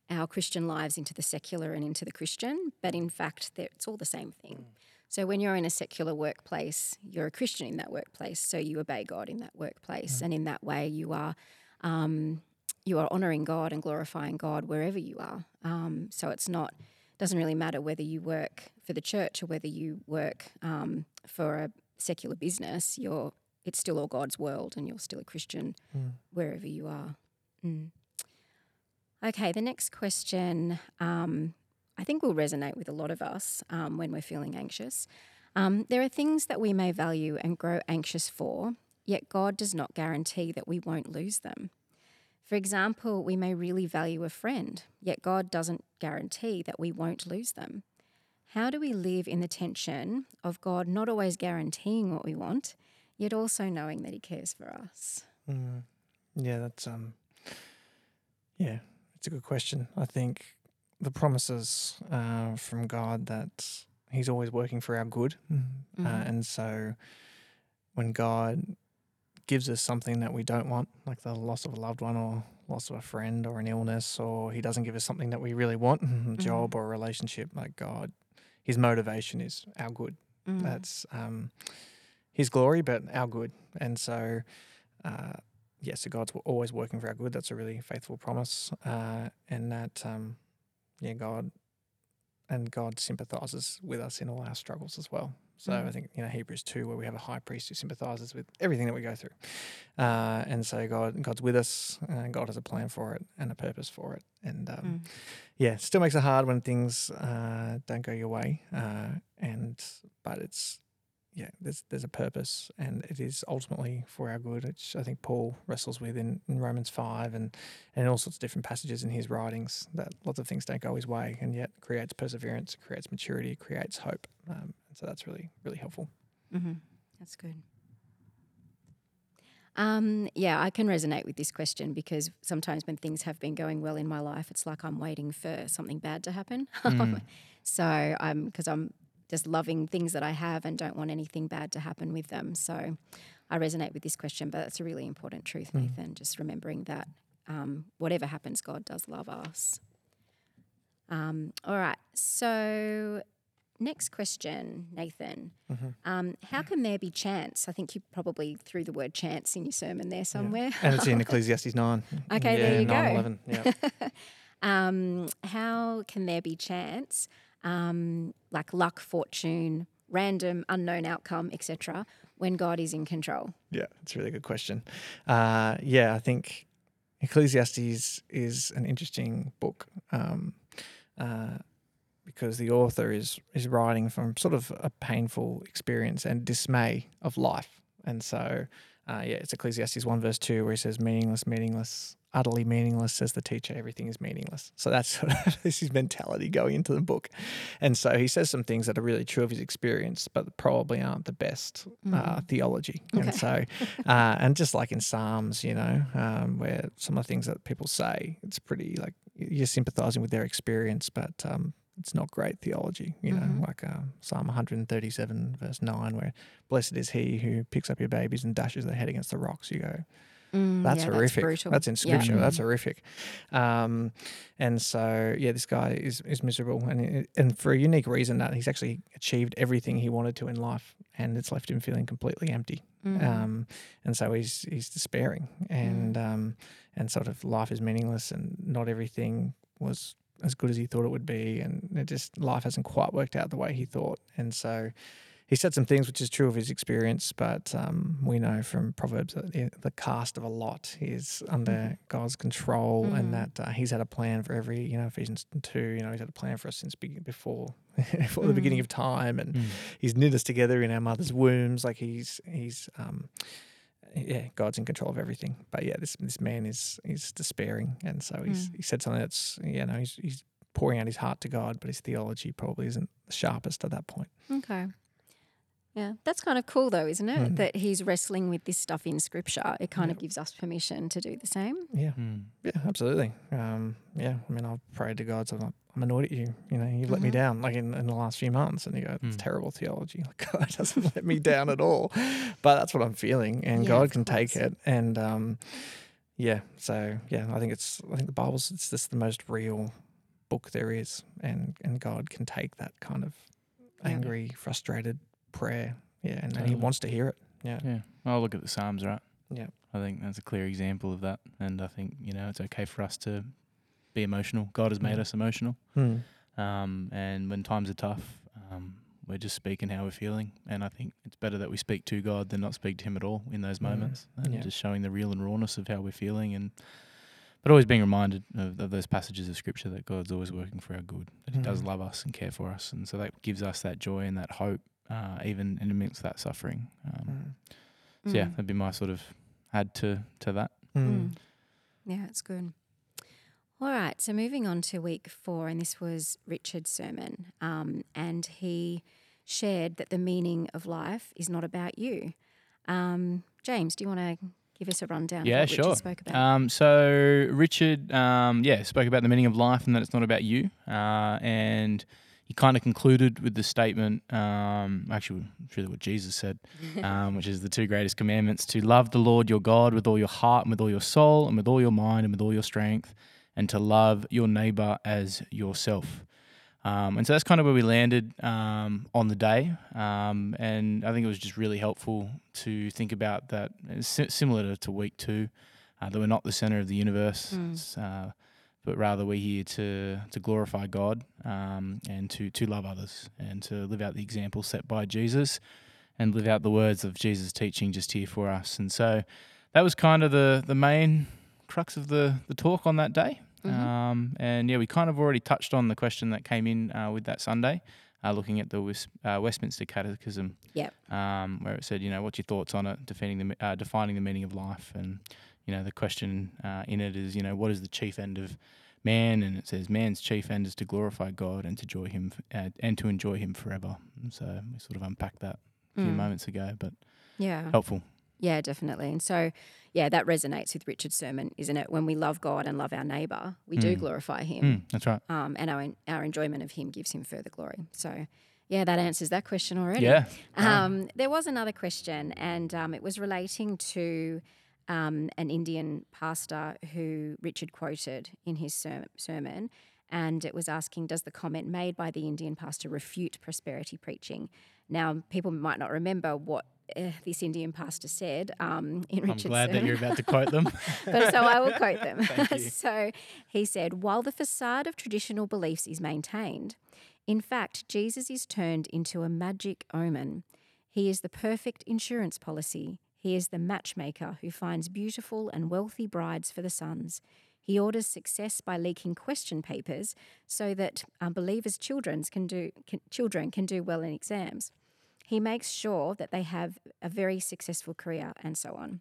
our Christian lives into the secular and into the Christian, but in fact, it's all the same thing. So when you're in a secular workplace, you're a Christian in that workplace, so you obey God in that workplace, and in that way, you are um, you are honoring God and glorifying God wherever you are. Um, so it's not doesn't really matter whether you work for the church or whether you work um, for a secular business. You're it's still all God's world, and you're still a Christian Mm. wherever you are. Mm. Okay, the next question um, I think will resonate with a lot of us um, when we're feeling anxious. Um, there are things that we may value and grow anxious for, yet God does not guarantee that we won't lose them. For example, we may really value a friend, yet God doesn't guarantee that we won't lose them. How do we live in the tension of God not always guaranteeing what we want, yet also knowing that He cares for us? Mm. Yeah, that's um Yeah, it's a good question. I think the promises uh, from God that He's always working for our good, uh, Mhm. and so when God gives us something that we don't want, like the loss of a loved one or loss of a friend or an illness, or He doesn't give us something that we really want, a job or a relationship, like God, His motivation is our good. Mm. That's um, His glory, but our good. And so, uh, yeah, so God's always working for our good. That's a really faithful promise. Uh, and that, um, yeah, God and God sympathizes with us in all our struggles as well. So Mm. I think, you know, Hebrews 2, where we have a high priest who sympathizes with everything that we go through. Uh, and so God, God's with us, and God has a plan for it and a purpose for it. And um, Mm. yeah, it still makes it hard when things uh, don't go your way. Uh, and but it's yeah, there's there's a purpose, and it is ultimately for our good, which I think Paul wrestles with in, in Romans five, and and all sorts of different passages in his writings that lots of things don't go his way, and yet creates perseverance, creates maturity, creates hope. Um, and so that's really really helpful. hmm That's good. Um, yeah, I can resonate with this question because sometimes when things have been going well in my life, it's like I'm waiting for something bad to happen. Mm. so I'm because I'm just loving things that I have and don't want anything bad to happen with them. So I resonate with this question, but that's a really important truth, Mm. Nathan. Just remembering that um, whatever happens, God does love us. Um, all right. So next question, Nathan. Mhm. Um, how can there be chance? I think you probably threw the word chance in your sermon there somewhere. And it's in Ecclesiastes nine. Okay, yeah, there you 9, go. 11, yeah. um, how can there be chance, um, like luck, fortune, random, unknown outcome, etc., when God is in control? Yeah, it's a really good question. Uh, yeah, I think Ecclesiastes is an interesting book um, uh, because the author is is writing from sort of a painful experience and dismay of life, and so uh, yeah, it's Ecclesiastes one verse two where he says, "Meaningless, meaningless." Utterly meaningless, says the teacher. Everything is meaningless. So that's sort of this his mentality going into the book, and so he says some things that are really true of his experience, but probably aren't the best uh, theology. Okay. And so, uh, and just like in Psalms, you know, um, where some of the things that people say, it's pretty like you're sympathizing with their experience, but um, it's not great theology, you know, Mhm. like uh, Psalm 137, verse 9, where blessed is he who picks up your babies and dashes their head against the rocks. You go, Mm, that's yeah, horrific. brutal. That's, in Yeah. scripture. That's Mm. horrific. Um, and so, yeah, this guy is, is miserable, and and for a unique reason that he's actually achieved everything he wanted to in life, and it's left him feeling completely empty. Mm. Um, and so he's he's despairing, and um, and sort of life is meaningless, and not everything was as good as he thought it would be, and it just life hasn't quite worked out the way he thought, and so he said some things which is true of his experience, but um, we know from Proverbs that the, the cast of a lot is under God's control, Mhm. and that uh, He's had a plan for every, you know, Ephesians two, you know, He's had a plan for us since be- before before the beginning Mm. of time, and Mm. He's knit us together in our mother's wombs. Like He's He's um, yeah, God's in control of everything. But yeah, this this man is is despairing, and so he's he said something that's you know he's he's pouring out his heart to God, but his theology probably isn't the sharpest at that point. Okay. Yeah, that's kind of cool, though, isn't it? Mm. That he's wrestling with this stuff in scripture. It kind of gives us permission to do the same. Yeah, Mm. yeah, absolutely. Um, yeah, I mean, I've prayed to God, so I'm, like, I'm annoyed at you. You know, you've let me Mhm. down, like in, in the last few months, and you go, it's Mm. terrible theology. Like God doesn't let me down at all, but that's what I'm feeling, and Yeah, God can take it. And um, yeah, so yeah, I think it's I think the Bible's it's just the most real book there is, and and God can take that kind of Yeah. angry, frustrated prayer, yeah, and, and He wants to hear it. Yeah, Yeah. I'll look at the Psalms, right? yeah, I think that's a clear example of that. And I think, you know, it's okay for us to be emotional. God has made Mm. us emotional. Hmm. Um, and when times are tough, um, we're just speaking how we're feeling. And I think it's better that we speak to God than not speak to Him at all in those Mm. moments. And Yeah. just showing the real and rawness of how we're feeling. And but always being reminded of, of those passages of Scripture that God's always working for our good, that He does Mhm. love us and care for us. And so that gives us that joy and that hope, uh, even in amidst that suffering. Um, Mm. So yeah, Mm. that'd be my sort of add to to that. Mm. Mm. Yeah, it's good. All right, so moving on to week four, and this was Richard's sermon, um, and he shared that the meaning of life is not about you. Um, James, do you want to give us a rundown Yeah, of what sure. Richard spoke about? Um, so Richard, um, yeah, spoke about the meaning of life and that it's not about you. Uh, and he kind of concluded with the statement, um, actually, really what Jesus said, um, which is the two greatest commandments: to love the Lord your God with all your heart and with all your soul and with all your mind and with all your strength, and to love your neighbor as yourself. Um, and so that's kind of where we landed um, on the day. Um, and I think it was just really helpful to think about that, It's similar to, to week two, uh, that we're not the center of the universe, Mm. But rather we're here to, to glorify God um, and to, to love others and to live out the example set by Jesus and live out the words of Jesus' teaching just here for us. And so that was kind of the, the main crux of the, the talk on that day. Mhm. Um, and yeah, we kind of already touched on the question that came in uh, with that Sunday, uh, looking at the uh, Westminster Catechism. Yep. Um, where it said, you know, what's your thoughts on it, defining the uh, defining the meaning of life, and you know, the question uh, in it is, you know, what is the chief end of man? And it says, man's chief end is to glorify God and to enjoy Him uh, and to enjoy Him forever. And so we sort of unpacked that a few Mm. moments ago, but Yeah. helpful. Yeah, definitely. And so, yeah, that resonates with Richard's sermon, isn't it? When we love God and love our neighbour, we do Mm. glorify Him, Mm, that's right. um, and our our enjoyment of Him gives Him further glory. So, yeah, that answers that question already. Yeah. Um, Um, there was another question, and um, it was relating to um, an Indian pastor who Richard quoted in his ser- sermon. And it was asking, does the comment made by the Indian pastor refute prosperity preaching? Now, people might not remember what uh, this Indian pastor said um, in I'm Richard's glad that you're about to quote them. but so I will quote them. So he said, While the facade of traditional beliefs is maintained, in fact, Jesus is turned into a magic omen. He is the perfect insurance policy. He is the matchmaker who finds beautiful and wealthy brides for the sons. He orders success by leaking question papers so that um, unbelievers' children can do, can, children can do well in exams. He makes sure that they have a very successful career and so on.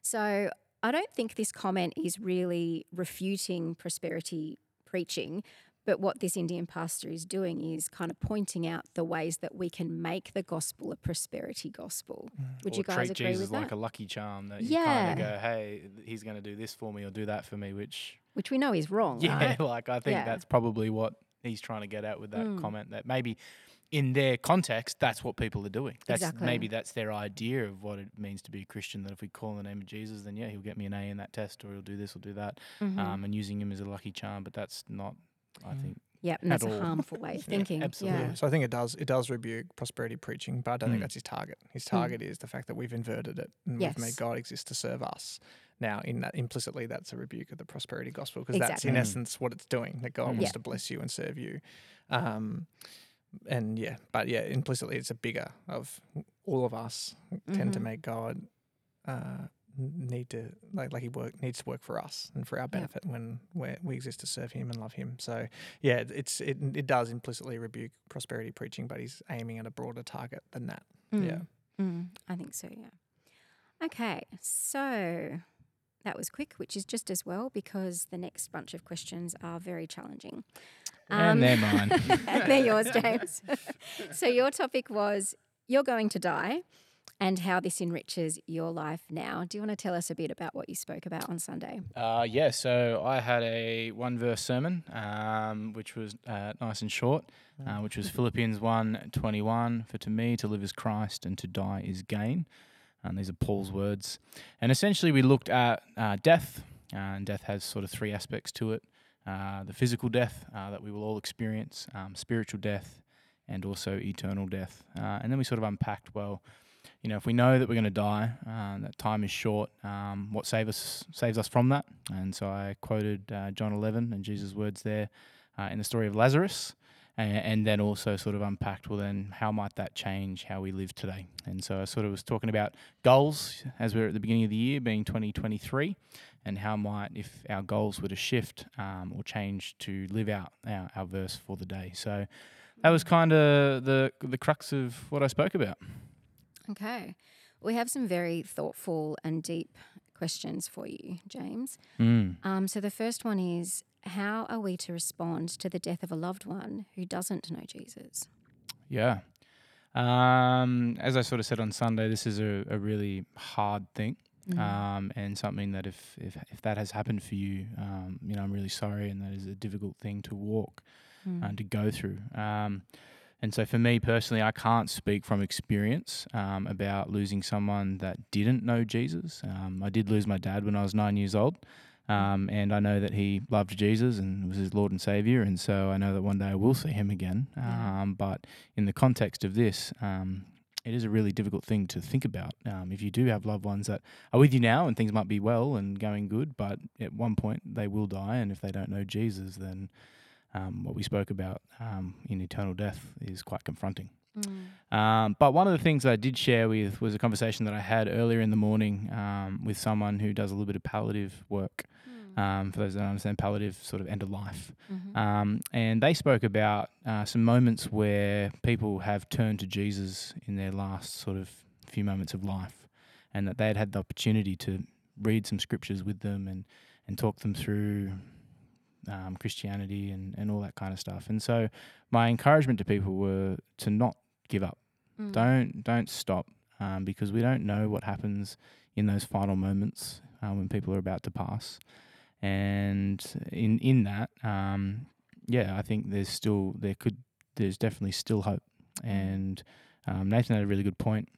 So I don't think this comment is really refuting prosperity preaching, but what this Indian pastor is doing is kind of pointing out the ways that we can make the gospel a prosperity gospel. Would you guys treat agree Jesus with that? like a lucky charm that you Yeah. kind of go, hey, he's going to do this for me or do that for me, which Which we know is wrong, yeah, right? like I think Yeah. that's probably what he's trying to get at with that Mm. comment. That maybe in their context, that's what people are doing. That's Exactly. maybe that's their idea of what it means to be a Christian. That if we call in the name of Jesus, then yeah, he'll get me an A in that test, or he'll do this or do that, Mhm. um, and using him as a lucky charm. But that's not, I Mm. think. yeah, and that's at a harmful way of Yeah, thinking. absolutely. Yeah. So I think it does it does rebuke prosperity preaching, but I don't Mm. think that's his target. His target is the fact that we've inverted it and Yes. we've made God exist to serve us. Now, in that implicitly, that's a rebuke of the prosperity gospel because that's in Mm. essence what it's doing. That God Mm. wants Yeah. to bless you and serve you. Um, and yeah, but yeah, implicitly, it's a bigger of all of us tend to Mhm. make God uh, n- need to like like he work needs to work for us and for our benefit when we we exist to serve him and love him. So yeah, it's it it does implicitly rebuke prosperity preaching, but he's aiming at a broader target than that. Yeah. Mm. Mm, I think so, yeah. Okay, so that was quick, which is just as well because the next bunch of questions are very challenging. And they're mine. and they're yours, James. so your topic was you're going to die and how this enriches your life now. Do you want to tell us a bit about what you spoke about on Sunday? Uh, yeah, so I had a one verse sermon, um, which was uh, nice and short, uh, which was Philippians 1 21. For to me, to live is Christ and to die is gain. And these are Paul's words. And essentially, we looked at uh, death, uh, and death has sort of three aspects to it uh, the physical death uh, that we will all experience, um, spiritual death, and also eternal death. Uh, and then we sort of unpacked, well, you know, if we know that we're going to die, uh, that time is short, um, what save us, saves us from that? And so I quoted uh, John 11 and Jesus' words there uh, in the story of Lazarus, and, and then also sort of unpacked, well, then how might that change how we live today? And so I sort of was talking about goals as we're at the beginning of the year, being 2023, and how might, if our goals were to shift um, or change to live out our, our verse for the day. So that was kind of the, the crux of what I spoke about. Okay. We have some very thoughtful and deep questions for you, James. Mm. Um, so the first one is How are we to respond to the death of a loved one who doesn't know Jesus? Yeah. Um, as I sort of said on Sunday, this is a, a really hard thing. Mm. um, and something that if, if if that has happened for you, um, you know, I'm really sorry, and that is a difficult thing to walk Mm. and to go through. And so for me personally, I can't speak from experience um, about losing someone that didn't know Jesus. Um, I did lose my dad when I was nine years old. Um, and I know that he loved Jesus and was his Lord and Savior, and so I know that one day I will see him again. Yeah. Um, but in the context of this, um, it is a really difficult thing to think about. Um, if you do have loved ones that are with you now and things might be well and going good, but at one point they will die, and if they don't know Jesus, then um, what we spoke about um, in eternal death is quite confronting. Mm. Um, but one of the things I did share with was a conversation that I had earlier in the morning um, with someone who does a little bit of palliative work. Mm. Um, for those that don't understand, palliative sort of end of life. Mhm. Um, and they spoke about uh, some moments where people have turned to Jesus in their last sort of few moments of life, and that they had had the opportunity to read some scriptures with them and, and talk them through um, Christianity and, and all that kind of stuff. And so my encouragement to people were to not give up. Mm. Don't don't stop um, because we don't know what happens in those final moments uh, when people are about to pass. And in in that, um, yeah, I think there's still there could there's definitely still hope. And um, Nathan had a really good point.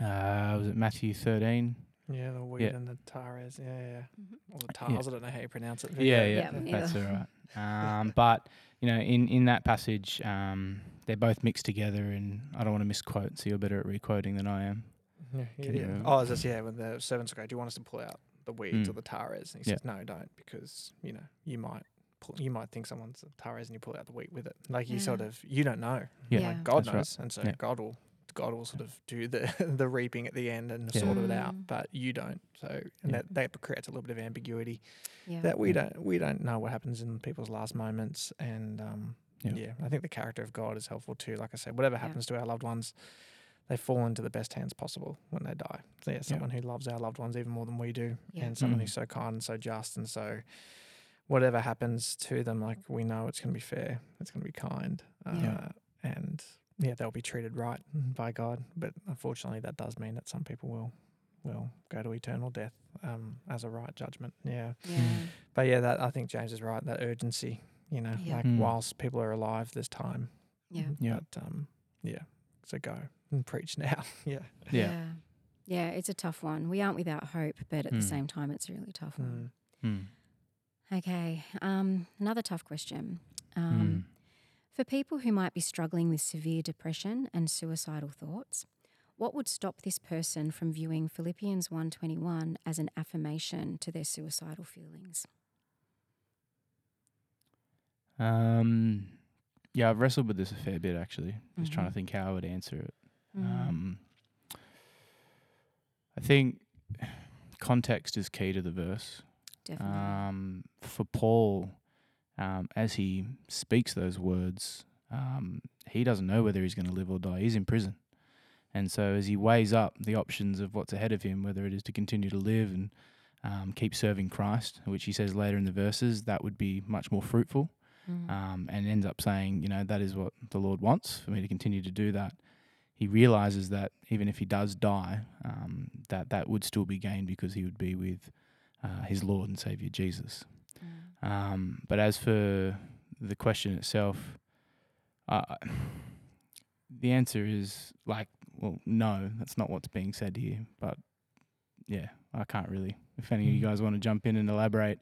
Uh, was it Matthew 13? Yeah, the weed Yeah. and the tares. Yeah, yeah. Mhm. Or the tars. I don't know how you pronounce it. Yeah, Yeah, yeah, that's all neither. right. Um, but you know, in in that passage, um, they're both mixed together, and I don't want to misquote, so you're better at requoting than I am. Yeah, yeah, Can yeah. you- Oh, it's just yeah. When the servants go, do you want us to pull out the weeds Mm. or the tares? And he Yeah. says, no, don't, because you know you might pull, you might think someone's a tares and you pull out the wheat with it. Like you sort of you don't know. Yeah. Yeah. Like God That's right. knows, and so Yeah. God will God will sort of do the the reaping at the end and Yeah. sort of it out, but you don't. So and Yeah. that that creates a little bit of ambiguity Yeah. that we Yeah. don't we don't know what happens in people's last moments and um Yeah. yeah. I think the character of God is helpful too. Like I said, whatever Yeah. happens to our loved ones, they fall into the best hands possible when they die. So yeah, someone who loves our loved ones even more than we do, Yeah. and someone Mm. who's so kind and so just, and so whatever happens to them, like we know it's going to be fair, it's going to be kind, uh, Yeah. and yeah, they'll be treated right by God. But unfortunately, that does mean that some people will will go to eternal death um, as a right judgment. Yeah. Yeah. But yeah, that I think James is right. That urgency, you know, Yeah. like Mm. whilst people are alive, there's time. Yeah. Yeah. But um, yeah. So go and preach now. yeah. Yeah. Yeah. Yeah, it's a tough one. We aren't without hope, but at the Mm. same time, it's a really tough one. Mm. Mm. Okay. Um, another tough question. Mm. Um, For people who might be struggling with severe depression and suicidal thoughts, what would stop this person from viewing Philippians 1:21 as an affirmation to their suicidal feelings? Um, yeah, I've wrestled with this a fair bit actually. Just trying Mhm. to think how I would answer it. Mm. Um, I think context is key to the verse. Definitely. Um, for Paul, um, as he speaks those words, um, he doesn't know whether he's going to live or die. He's in prison. And so, as he weighs up the options of what's ahead of him, whether it is to continue to live and um, keep serving Christ, which he says later in the verses, that would be much more fruitful, Mm. um, and ends up saying, you know, that is what the Lord wants for me to continue to do that. He realizes that even if he does die, um, that that would still be gained because he would be with uh, his Lord and Savior Jesus. Um, but as for the question itself, uh, the answer is like, well, no, that's not what's being said here. But yeah, I can't really. If any of you Mm. guys want to jump in and elaborate,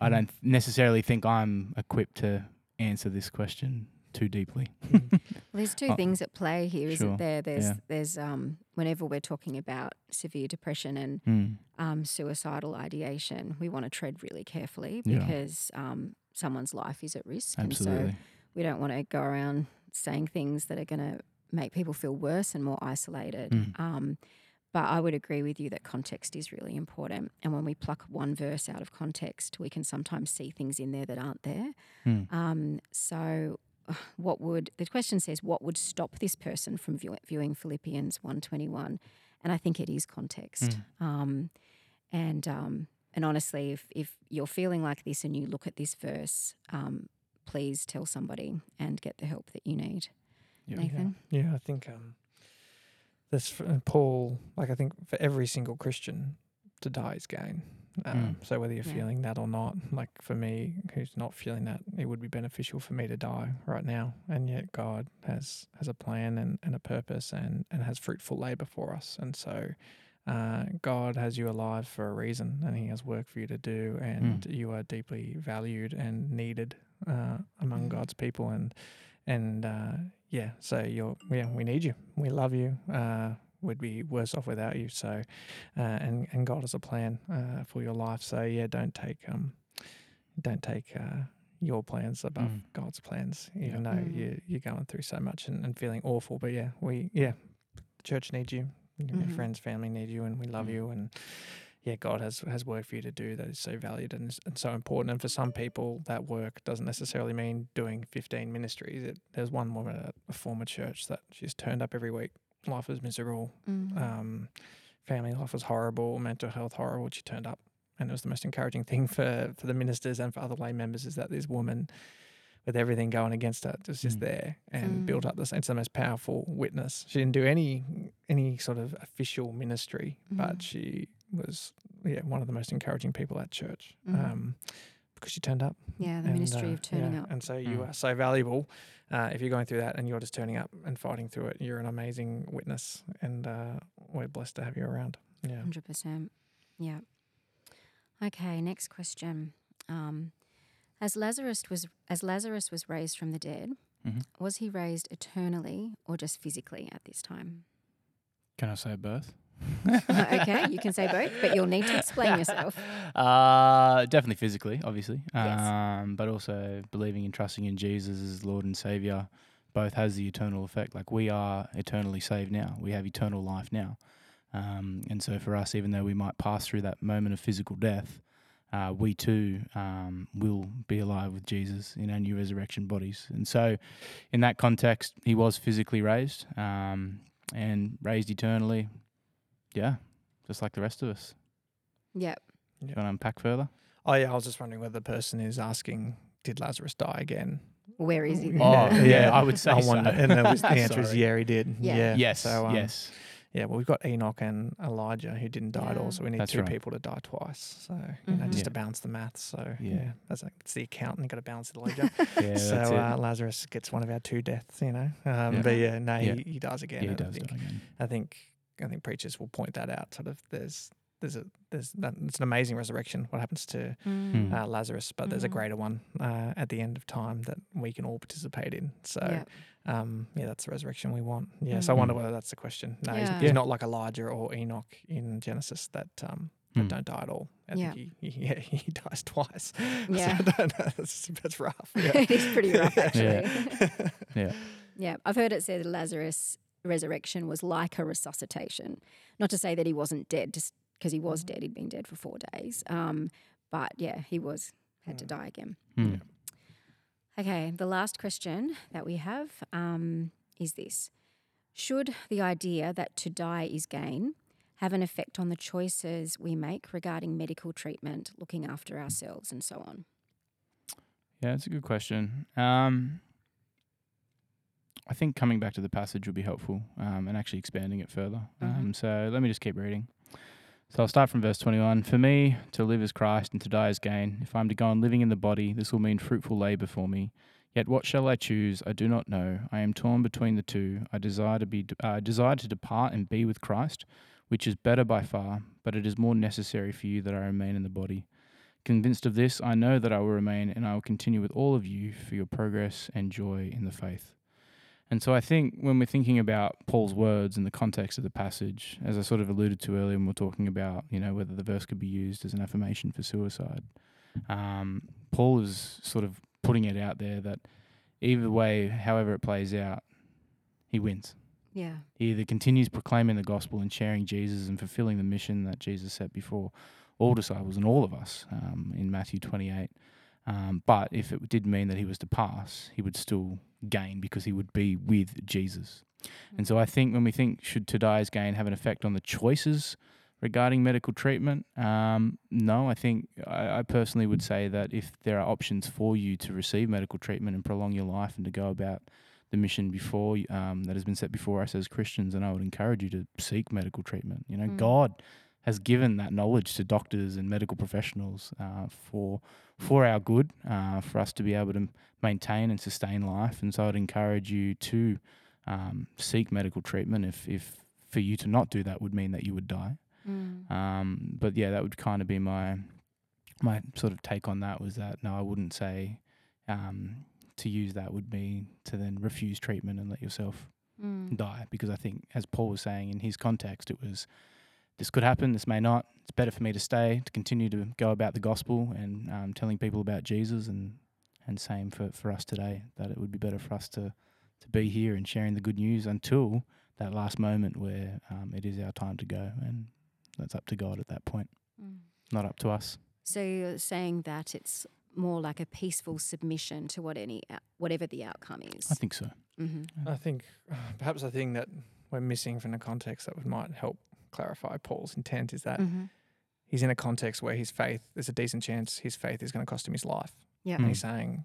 I Mm. don't necessarily think I'm equipped to answer this question too deeply. Mm. Well, there's two Oh, things at play here, isn't sure. there? There's Yeah. there's um whenever we're talking about severe depression and Mm. um, suicidal ideation, we want to tread really carefully Yeah. because um, someone's life is at risk, and so we don't want to go around saying things that are going to make people feel worse and more isolated. Mm. Um, but I would agree with you that context is really important. And when we pluck one verse out of context, we can sometimes see things in there that aren't there. Mm. Um, so, what would the question says? What would stop this person from view, viewing Philippians one twenty one? And I think it is context. Mm. Um, and um, and honestly, if if you're feeling like this and you look at this verse, um, please tell somebody and get the help that you need. Yeah. Nathan, Yeah, I think um, this Paul, like I think for every single Christian, to die is gain. Um, Mm. So whether you're Yeah. feeling that or not, like for me, who's not feeling that, it would be beneficial for me to die right now. And yet God has has a plan and, and a purpose and and has fruitful labor for us. And so. Uh, God has you alive for a reason, and He has work for you to do, and you are deeply valued and needed uh, among Mm. God's people. And and uh, yeah, so you're yeah, we need you, we love you. Uh, we'd be worse off without you. So, uh, and and God has a plan uh, for your life. So yeah, don't take um, don't take uh, your plans above Mm. God's plans, even Yeah. though Mm. you you're going through so much and, and feeling awful. But yeah, we yeah, the church needs you. Your Mhm. friends, family need you, and we love Mm. you. And yeah, God has has work for you to do that is so valued and, is- and so important. And for some people, that work doesn't necessarily mean doing 15 ministries. It, there's one woman at a former church that she's turned up every week. Life was miserable. Mm. Um, family life was horrible. Mental health horrible. She turned up, and it was the most encouraging thing for for the ministers and for other lay members is that this woman. With everything going against her, was just Mm. there and built Mm. up this. It's the most powerful witness. She didn't do any any sort of official ministry, Mm. but she was yeah one of the most encouraging people at church Mhm. um, because she turned up. yeah, the and, ministry uh, of turning yeah, up. And so you Mm. are so valuable. Uh, if you're going through that and you're just turning up and fighting through it, you're an amazing witness, and uh, we're blessed to have you around. Yeah. Hundred percent. Yeah. Okay. Next question. Um, as Lazarus was as Lazarus was raised from the dead, Mhm. was he raised eternally or just physically at this time? Can I say both? okay, you can say both, but you'll need to explain yourself. Uh, definitely physically, obviously. Yes. Um, but also believing and trusting in Jesus as Lord and Savior both has the eternal effect. Like we are eternally saved now. We have eternal life now. Um, and so for us, even though we might pass through that moment of physical death, uh, we too um, will be alive with Jesus in our new resurrection bodies. And so, in that context, he was physically raised um, and raised eternally. Yeah, just like the rest of us. Yep. Do you want to unpack further? Oh yeah, I was just wondering whether the person is asking, "Did Lazarus die again?" Where is he? Oh, then? Oh, yeah, I would say I so. and the, was- the answer is yeah, he did. Yeah. Yeah. Yes. So um, yes. yeah, well, we've got Enoch and Elijah who didn't die at all, so we need That's two right. people to die twice. So you know, just Yeah. to balance the maths. So Yeah. yeah, that's like it's the accountant. You got to balance the ledger. Yeah, so that's it. uh, Lazarus gets one of our two deaths. You know, um, Yeah. but yeah, no, Yeah. He, he dies again. yeah, he and I does think- die again. I think I think preachers will point that out. Sort of there's there's a there's that, it's an amazing resurrection. What happens to Mm. uh, Lazarus? But there's a Mhm. greater one uh, at the end of time that we can all participate in. So Yep. um, yeah, that's the resurrection we want. Yeah. So I Mm. wonder whether that's the question. No, he's, Yeah. he's Yeah. not like Elijah or Enoch in Genesis that um that Hmm. don't die at all. I Yeah. think he, he, yeah, he dies twice. Yeah. so I don't know. That's, that's rough. Yeah. it is pretty rough, actually. Yeah. Yeah. Yeah, I've heard it said Lazarus' resurrection was like a resuscitation. Not to say that he wasn't dead, just because he was dead. He'd been dead for four days. Um, but yeah, he was had to Mm. die again. Hmm. Okay, the last question that we have um, is this: Should the idea that to die is gain have an effect on the choices we make regarding medical treatment, looking after ourselves, and so on? Yeah, it's a good question. Um, I think coming back to the passage would be helpful um, and actually expanding it further. Mhm. Um, so let me just keep reading. So I'll start from verse 21. For me, to live is Christ and to die is gain. If I'm to go on living in the body, this will mean fruitful labour for me. Yet what shall I choose? I do not know. I am torn between the two. I desire to be uh, desire to depart and be with Christ, which is better by far, but it is more necessary for you that I remain in the body. Convinced of this, I know that I will remain and I will continue with all of you for your progress and joy in the faith. And so I think when we're thinking about Paul's words in the context of the passage, as I sort of alluded to earlier when we are talking about, you know, whether the verse could be used as an affirmation for suicide, um, Paul is sort of putting it out there that either way, however it plays out, he wins. Yeah. He either continues proclaiming the gospel and sharing Jesus and fulfilling the mission that Jesus set before all disciples and all of us um, in Matthew 28. Um, but if it did mean that he was to pass, he would still gain because he would be with Jesus. And so I think when we think should to die as gain have an effect on the choices regarding medical treatment, um, no, I think I, I personally would say that if there are options for you to receive medical treatment and prolong your life and to go about the mission before um, that has been set before us as Christians, and I would encourage you to seek medical treatment. You know, Mm. God has given that knowledge to doctors and medical professionals uh, for for our good, uh, for us to be able to maintain and sustain life. And so, I'd encourage you to um, seek medical treatment. If if for you to not do that would mean that you would die. Mm. Um, but yeah, that would kind of be my my sort of take on that was that no, I wouldn't say um, to use that would be to then refuse treatment and let yourself Mm. die because I think as Paul was saying in his context, it was this could happen, this may not. It's better for me to stay to continue to go about the gospel and um, telling people about Jesus and and same for, for us today that it would be better for us to to be here and sharing the good news until that last moment where um, it is our time to go and that's up to God at that point, Mm. not up to us. So you're saying that it's more like a peaceful submission to what any whatever the outcome is. I think so. mm-hmm. I think uh, perhaps the thing that we're missing from the context that would might help clarify Paul's intent is that Mm-hmm. he's in a context where his faith, there's a decent chance his faith is going to cost him his life. Yeah. And Mm. he's saying,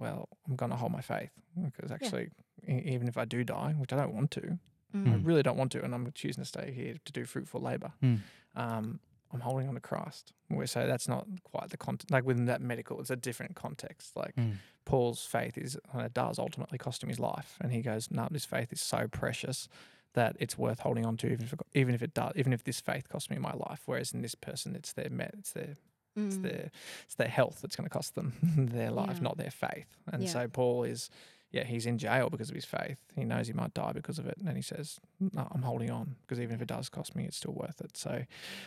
well, I'm going to hold my faith because actually, e- even if I do die, which I don't want to, I Mm. really don't want to, and I'm choosing to stay here to do fruitful labor, Mm. um, I'm holding on to Christ. We say that's not quite the context, like within that medical, it's a different context. Like Mm. Paul's faith is, and it does ultimately cost him his life. And he goes, no, this faith is so precious that it's worth holding on to, even if, it, even if it does, even if this faith costs me my life. Whereas in this person, it's their met, it's their it's Mm. their it's their health that's going to cost them their life, Yeah. not their faith. And Yeah. so Paul is, yeah, he's in jail because of his faith. He knows he might die because of it, and he says, "No, I'm holding on because even if it does cost me, it's still worth it." So,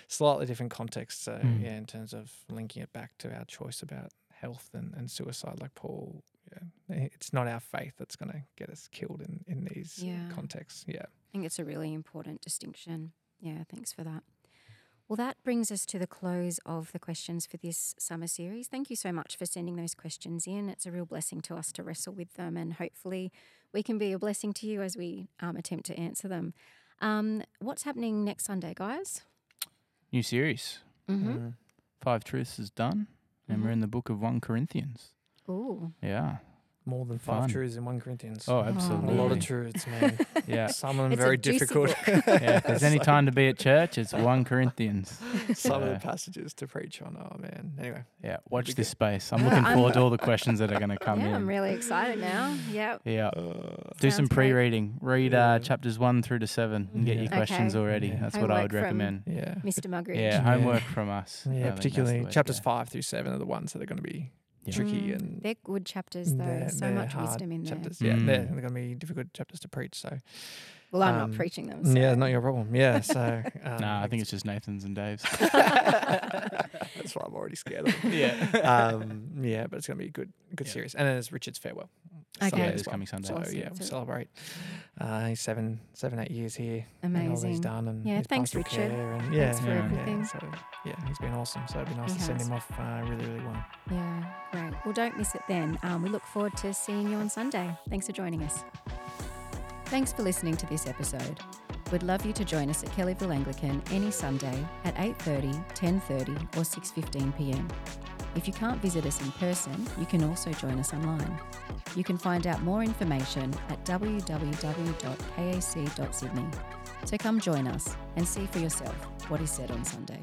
slightly different context, uh, Mm. yeah, in terms of linking it back to our choice about health and, and suicide. Like Paul, yeah, it's not our faith that's going to get us killed in in these Yeah. contexts. Yeah. I think it's a really important distinction. Yeah, thanks for that. Well, that brings us to the close of the questions for this summer series. Thank you so much for sending those questions in. It's a real blessing to us to wrestle with them, and hopefully, we can be a blessing to you as we um, attempt to answer them. Um, what's happening next Sunday, guys? New series. Mm-hmm. Mm. Five Truths is done, and we're Mhm. in the book of 1 Corinthians. Ooh. Yeah. More than five Fun. truths in one Corinthians. Oh, Oh, a lot of truths, man. Yeah. Some of them It's a very juicy difficult. yeah. If there's any So- time to be at church, it's 1 Corinthians. some of Yeah. the passages to preach on. Oh man. Anyway, Yeah. Watch this good. space. I'm Yeah, looking I'm- forward to all the questions that are going to come yeah, in. I'm really excited now. Yeah. yeah. uh, Do Sounds some great. pre-reading. Read Yeah. uh, chapters one through to seven and get Yeah. your questions Okay. already. Yeah. That's what I Homework would from- recommend. yeah, Mr. Muggeridge. Yeah, Yeah. homework from us. I yeah. think that's the Particularly way to chapters go. five through seven are the ones that are going to be Yeah. tricky Mm, and they're good chapters, though. they're- so they're much wisdom in there. chapters. Yeah, Mm. they're, they're going to be difficult chapters to preach. So Well, I'm Um, not preaching them. So. yeah, not your problem. Yeah, so um, Nah, I think it's just Nathan's and Dave's. that's why I'm already scared of them. yeah. um, yeah, but it's going to be a good, good Yeah. series. And then there's Richard's farewell. Okay. Sunday Yeah, this coming Sunday. So Awesome. yeah, we'll celebrate. Uh, he's seven, seven, eight years here. and all he's done and Yeah, his thanks, Richard. and Thanks yeah, for yeah, everything. Yeah, so yeah, he's been awesome. So it'd be nice He to send him off uh, really, really well. Yeah, great. Well, don't miss it then. Um, we look forward to seeing you on Sunday. Thanks for joining us. Thanks for listening to this episode. We'd love you to join us at Kellyville Anglican any Sunday at 8:30, 10:30, or 6:15 p.m. If you can't visit us in person, you can also join us online. You can find out more information at www.kac.sydney. So come join us and see for yourself what is said on Sunday.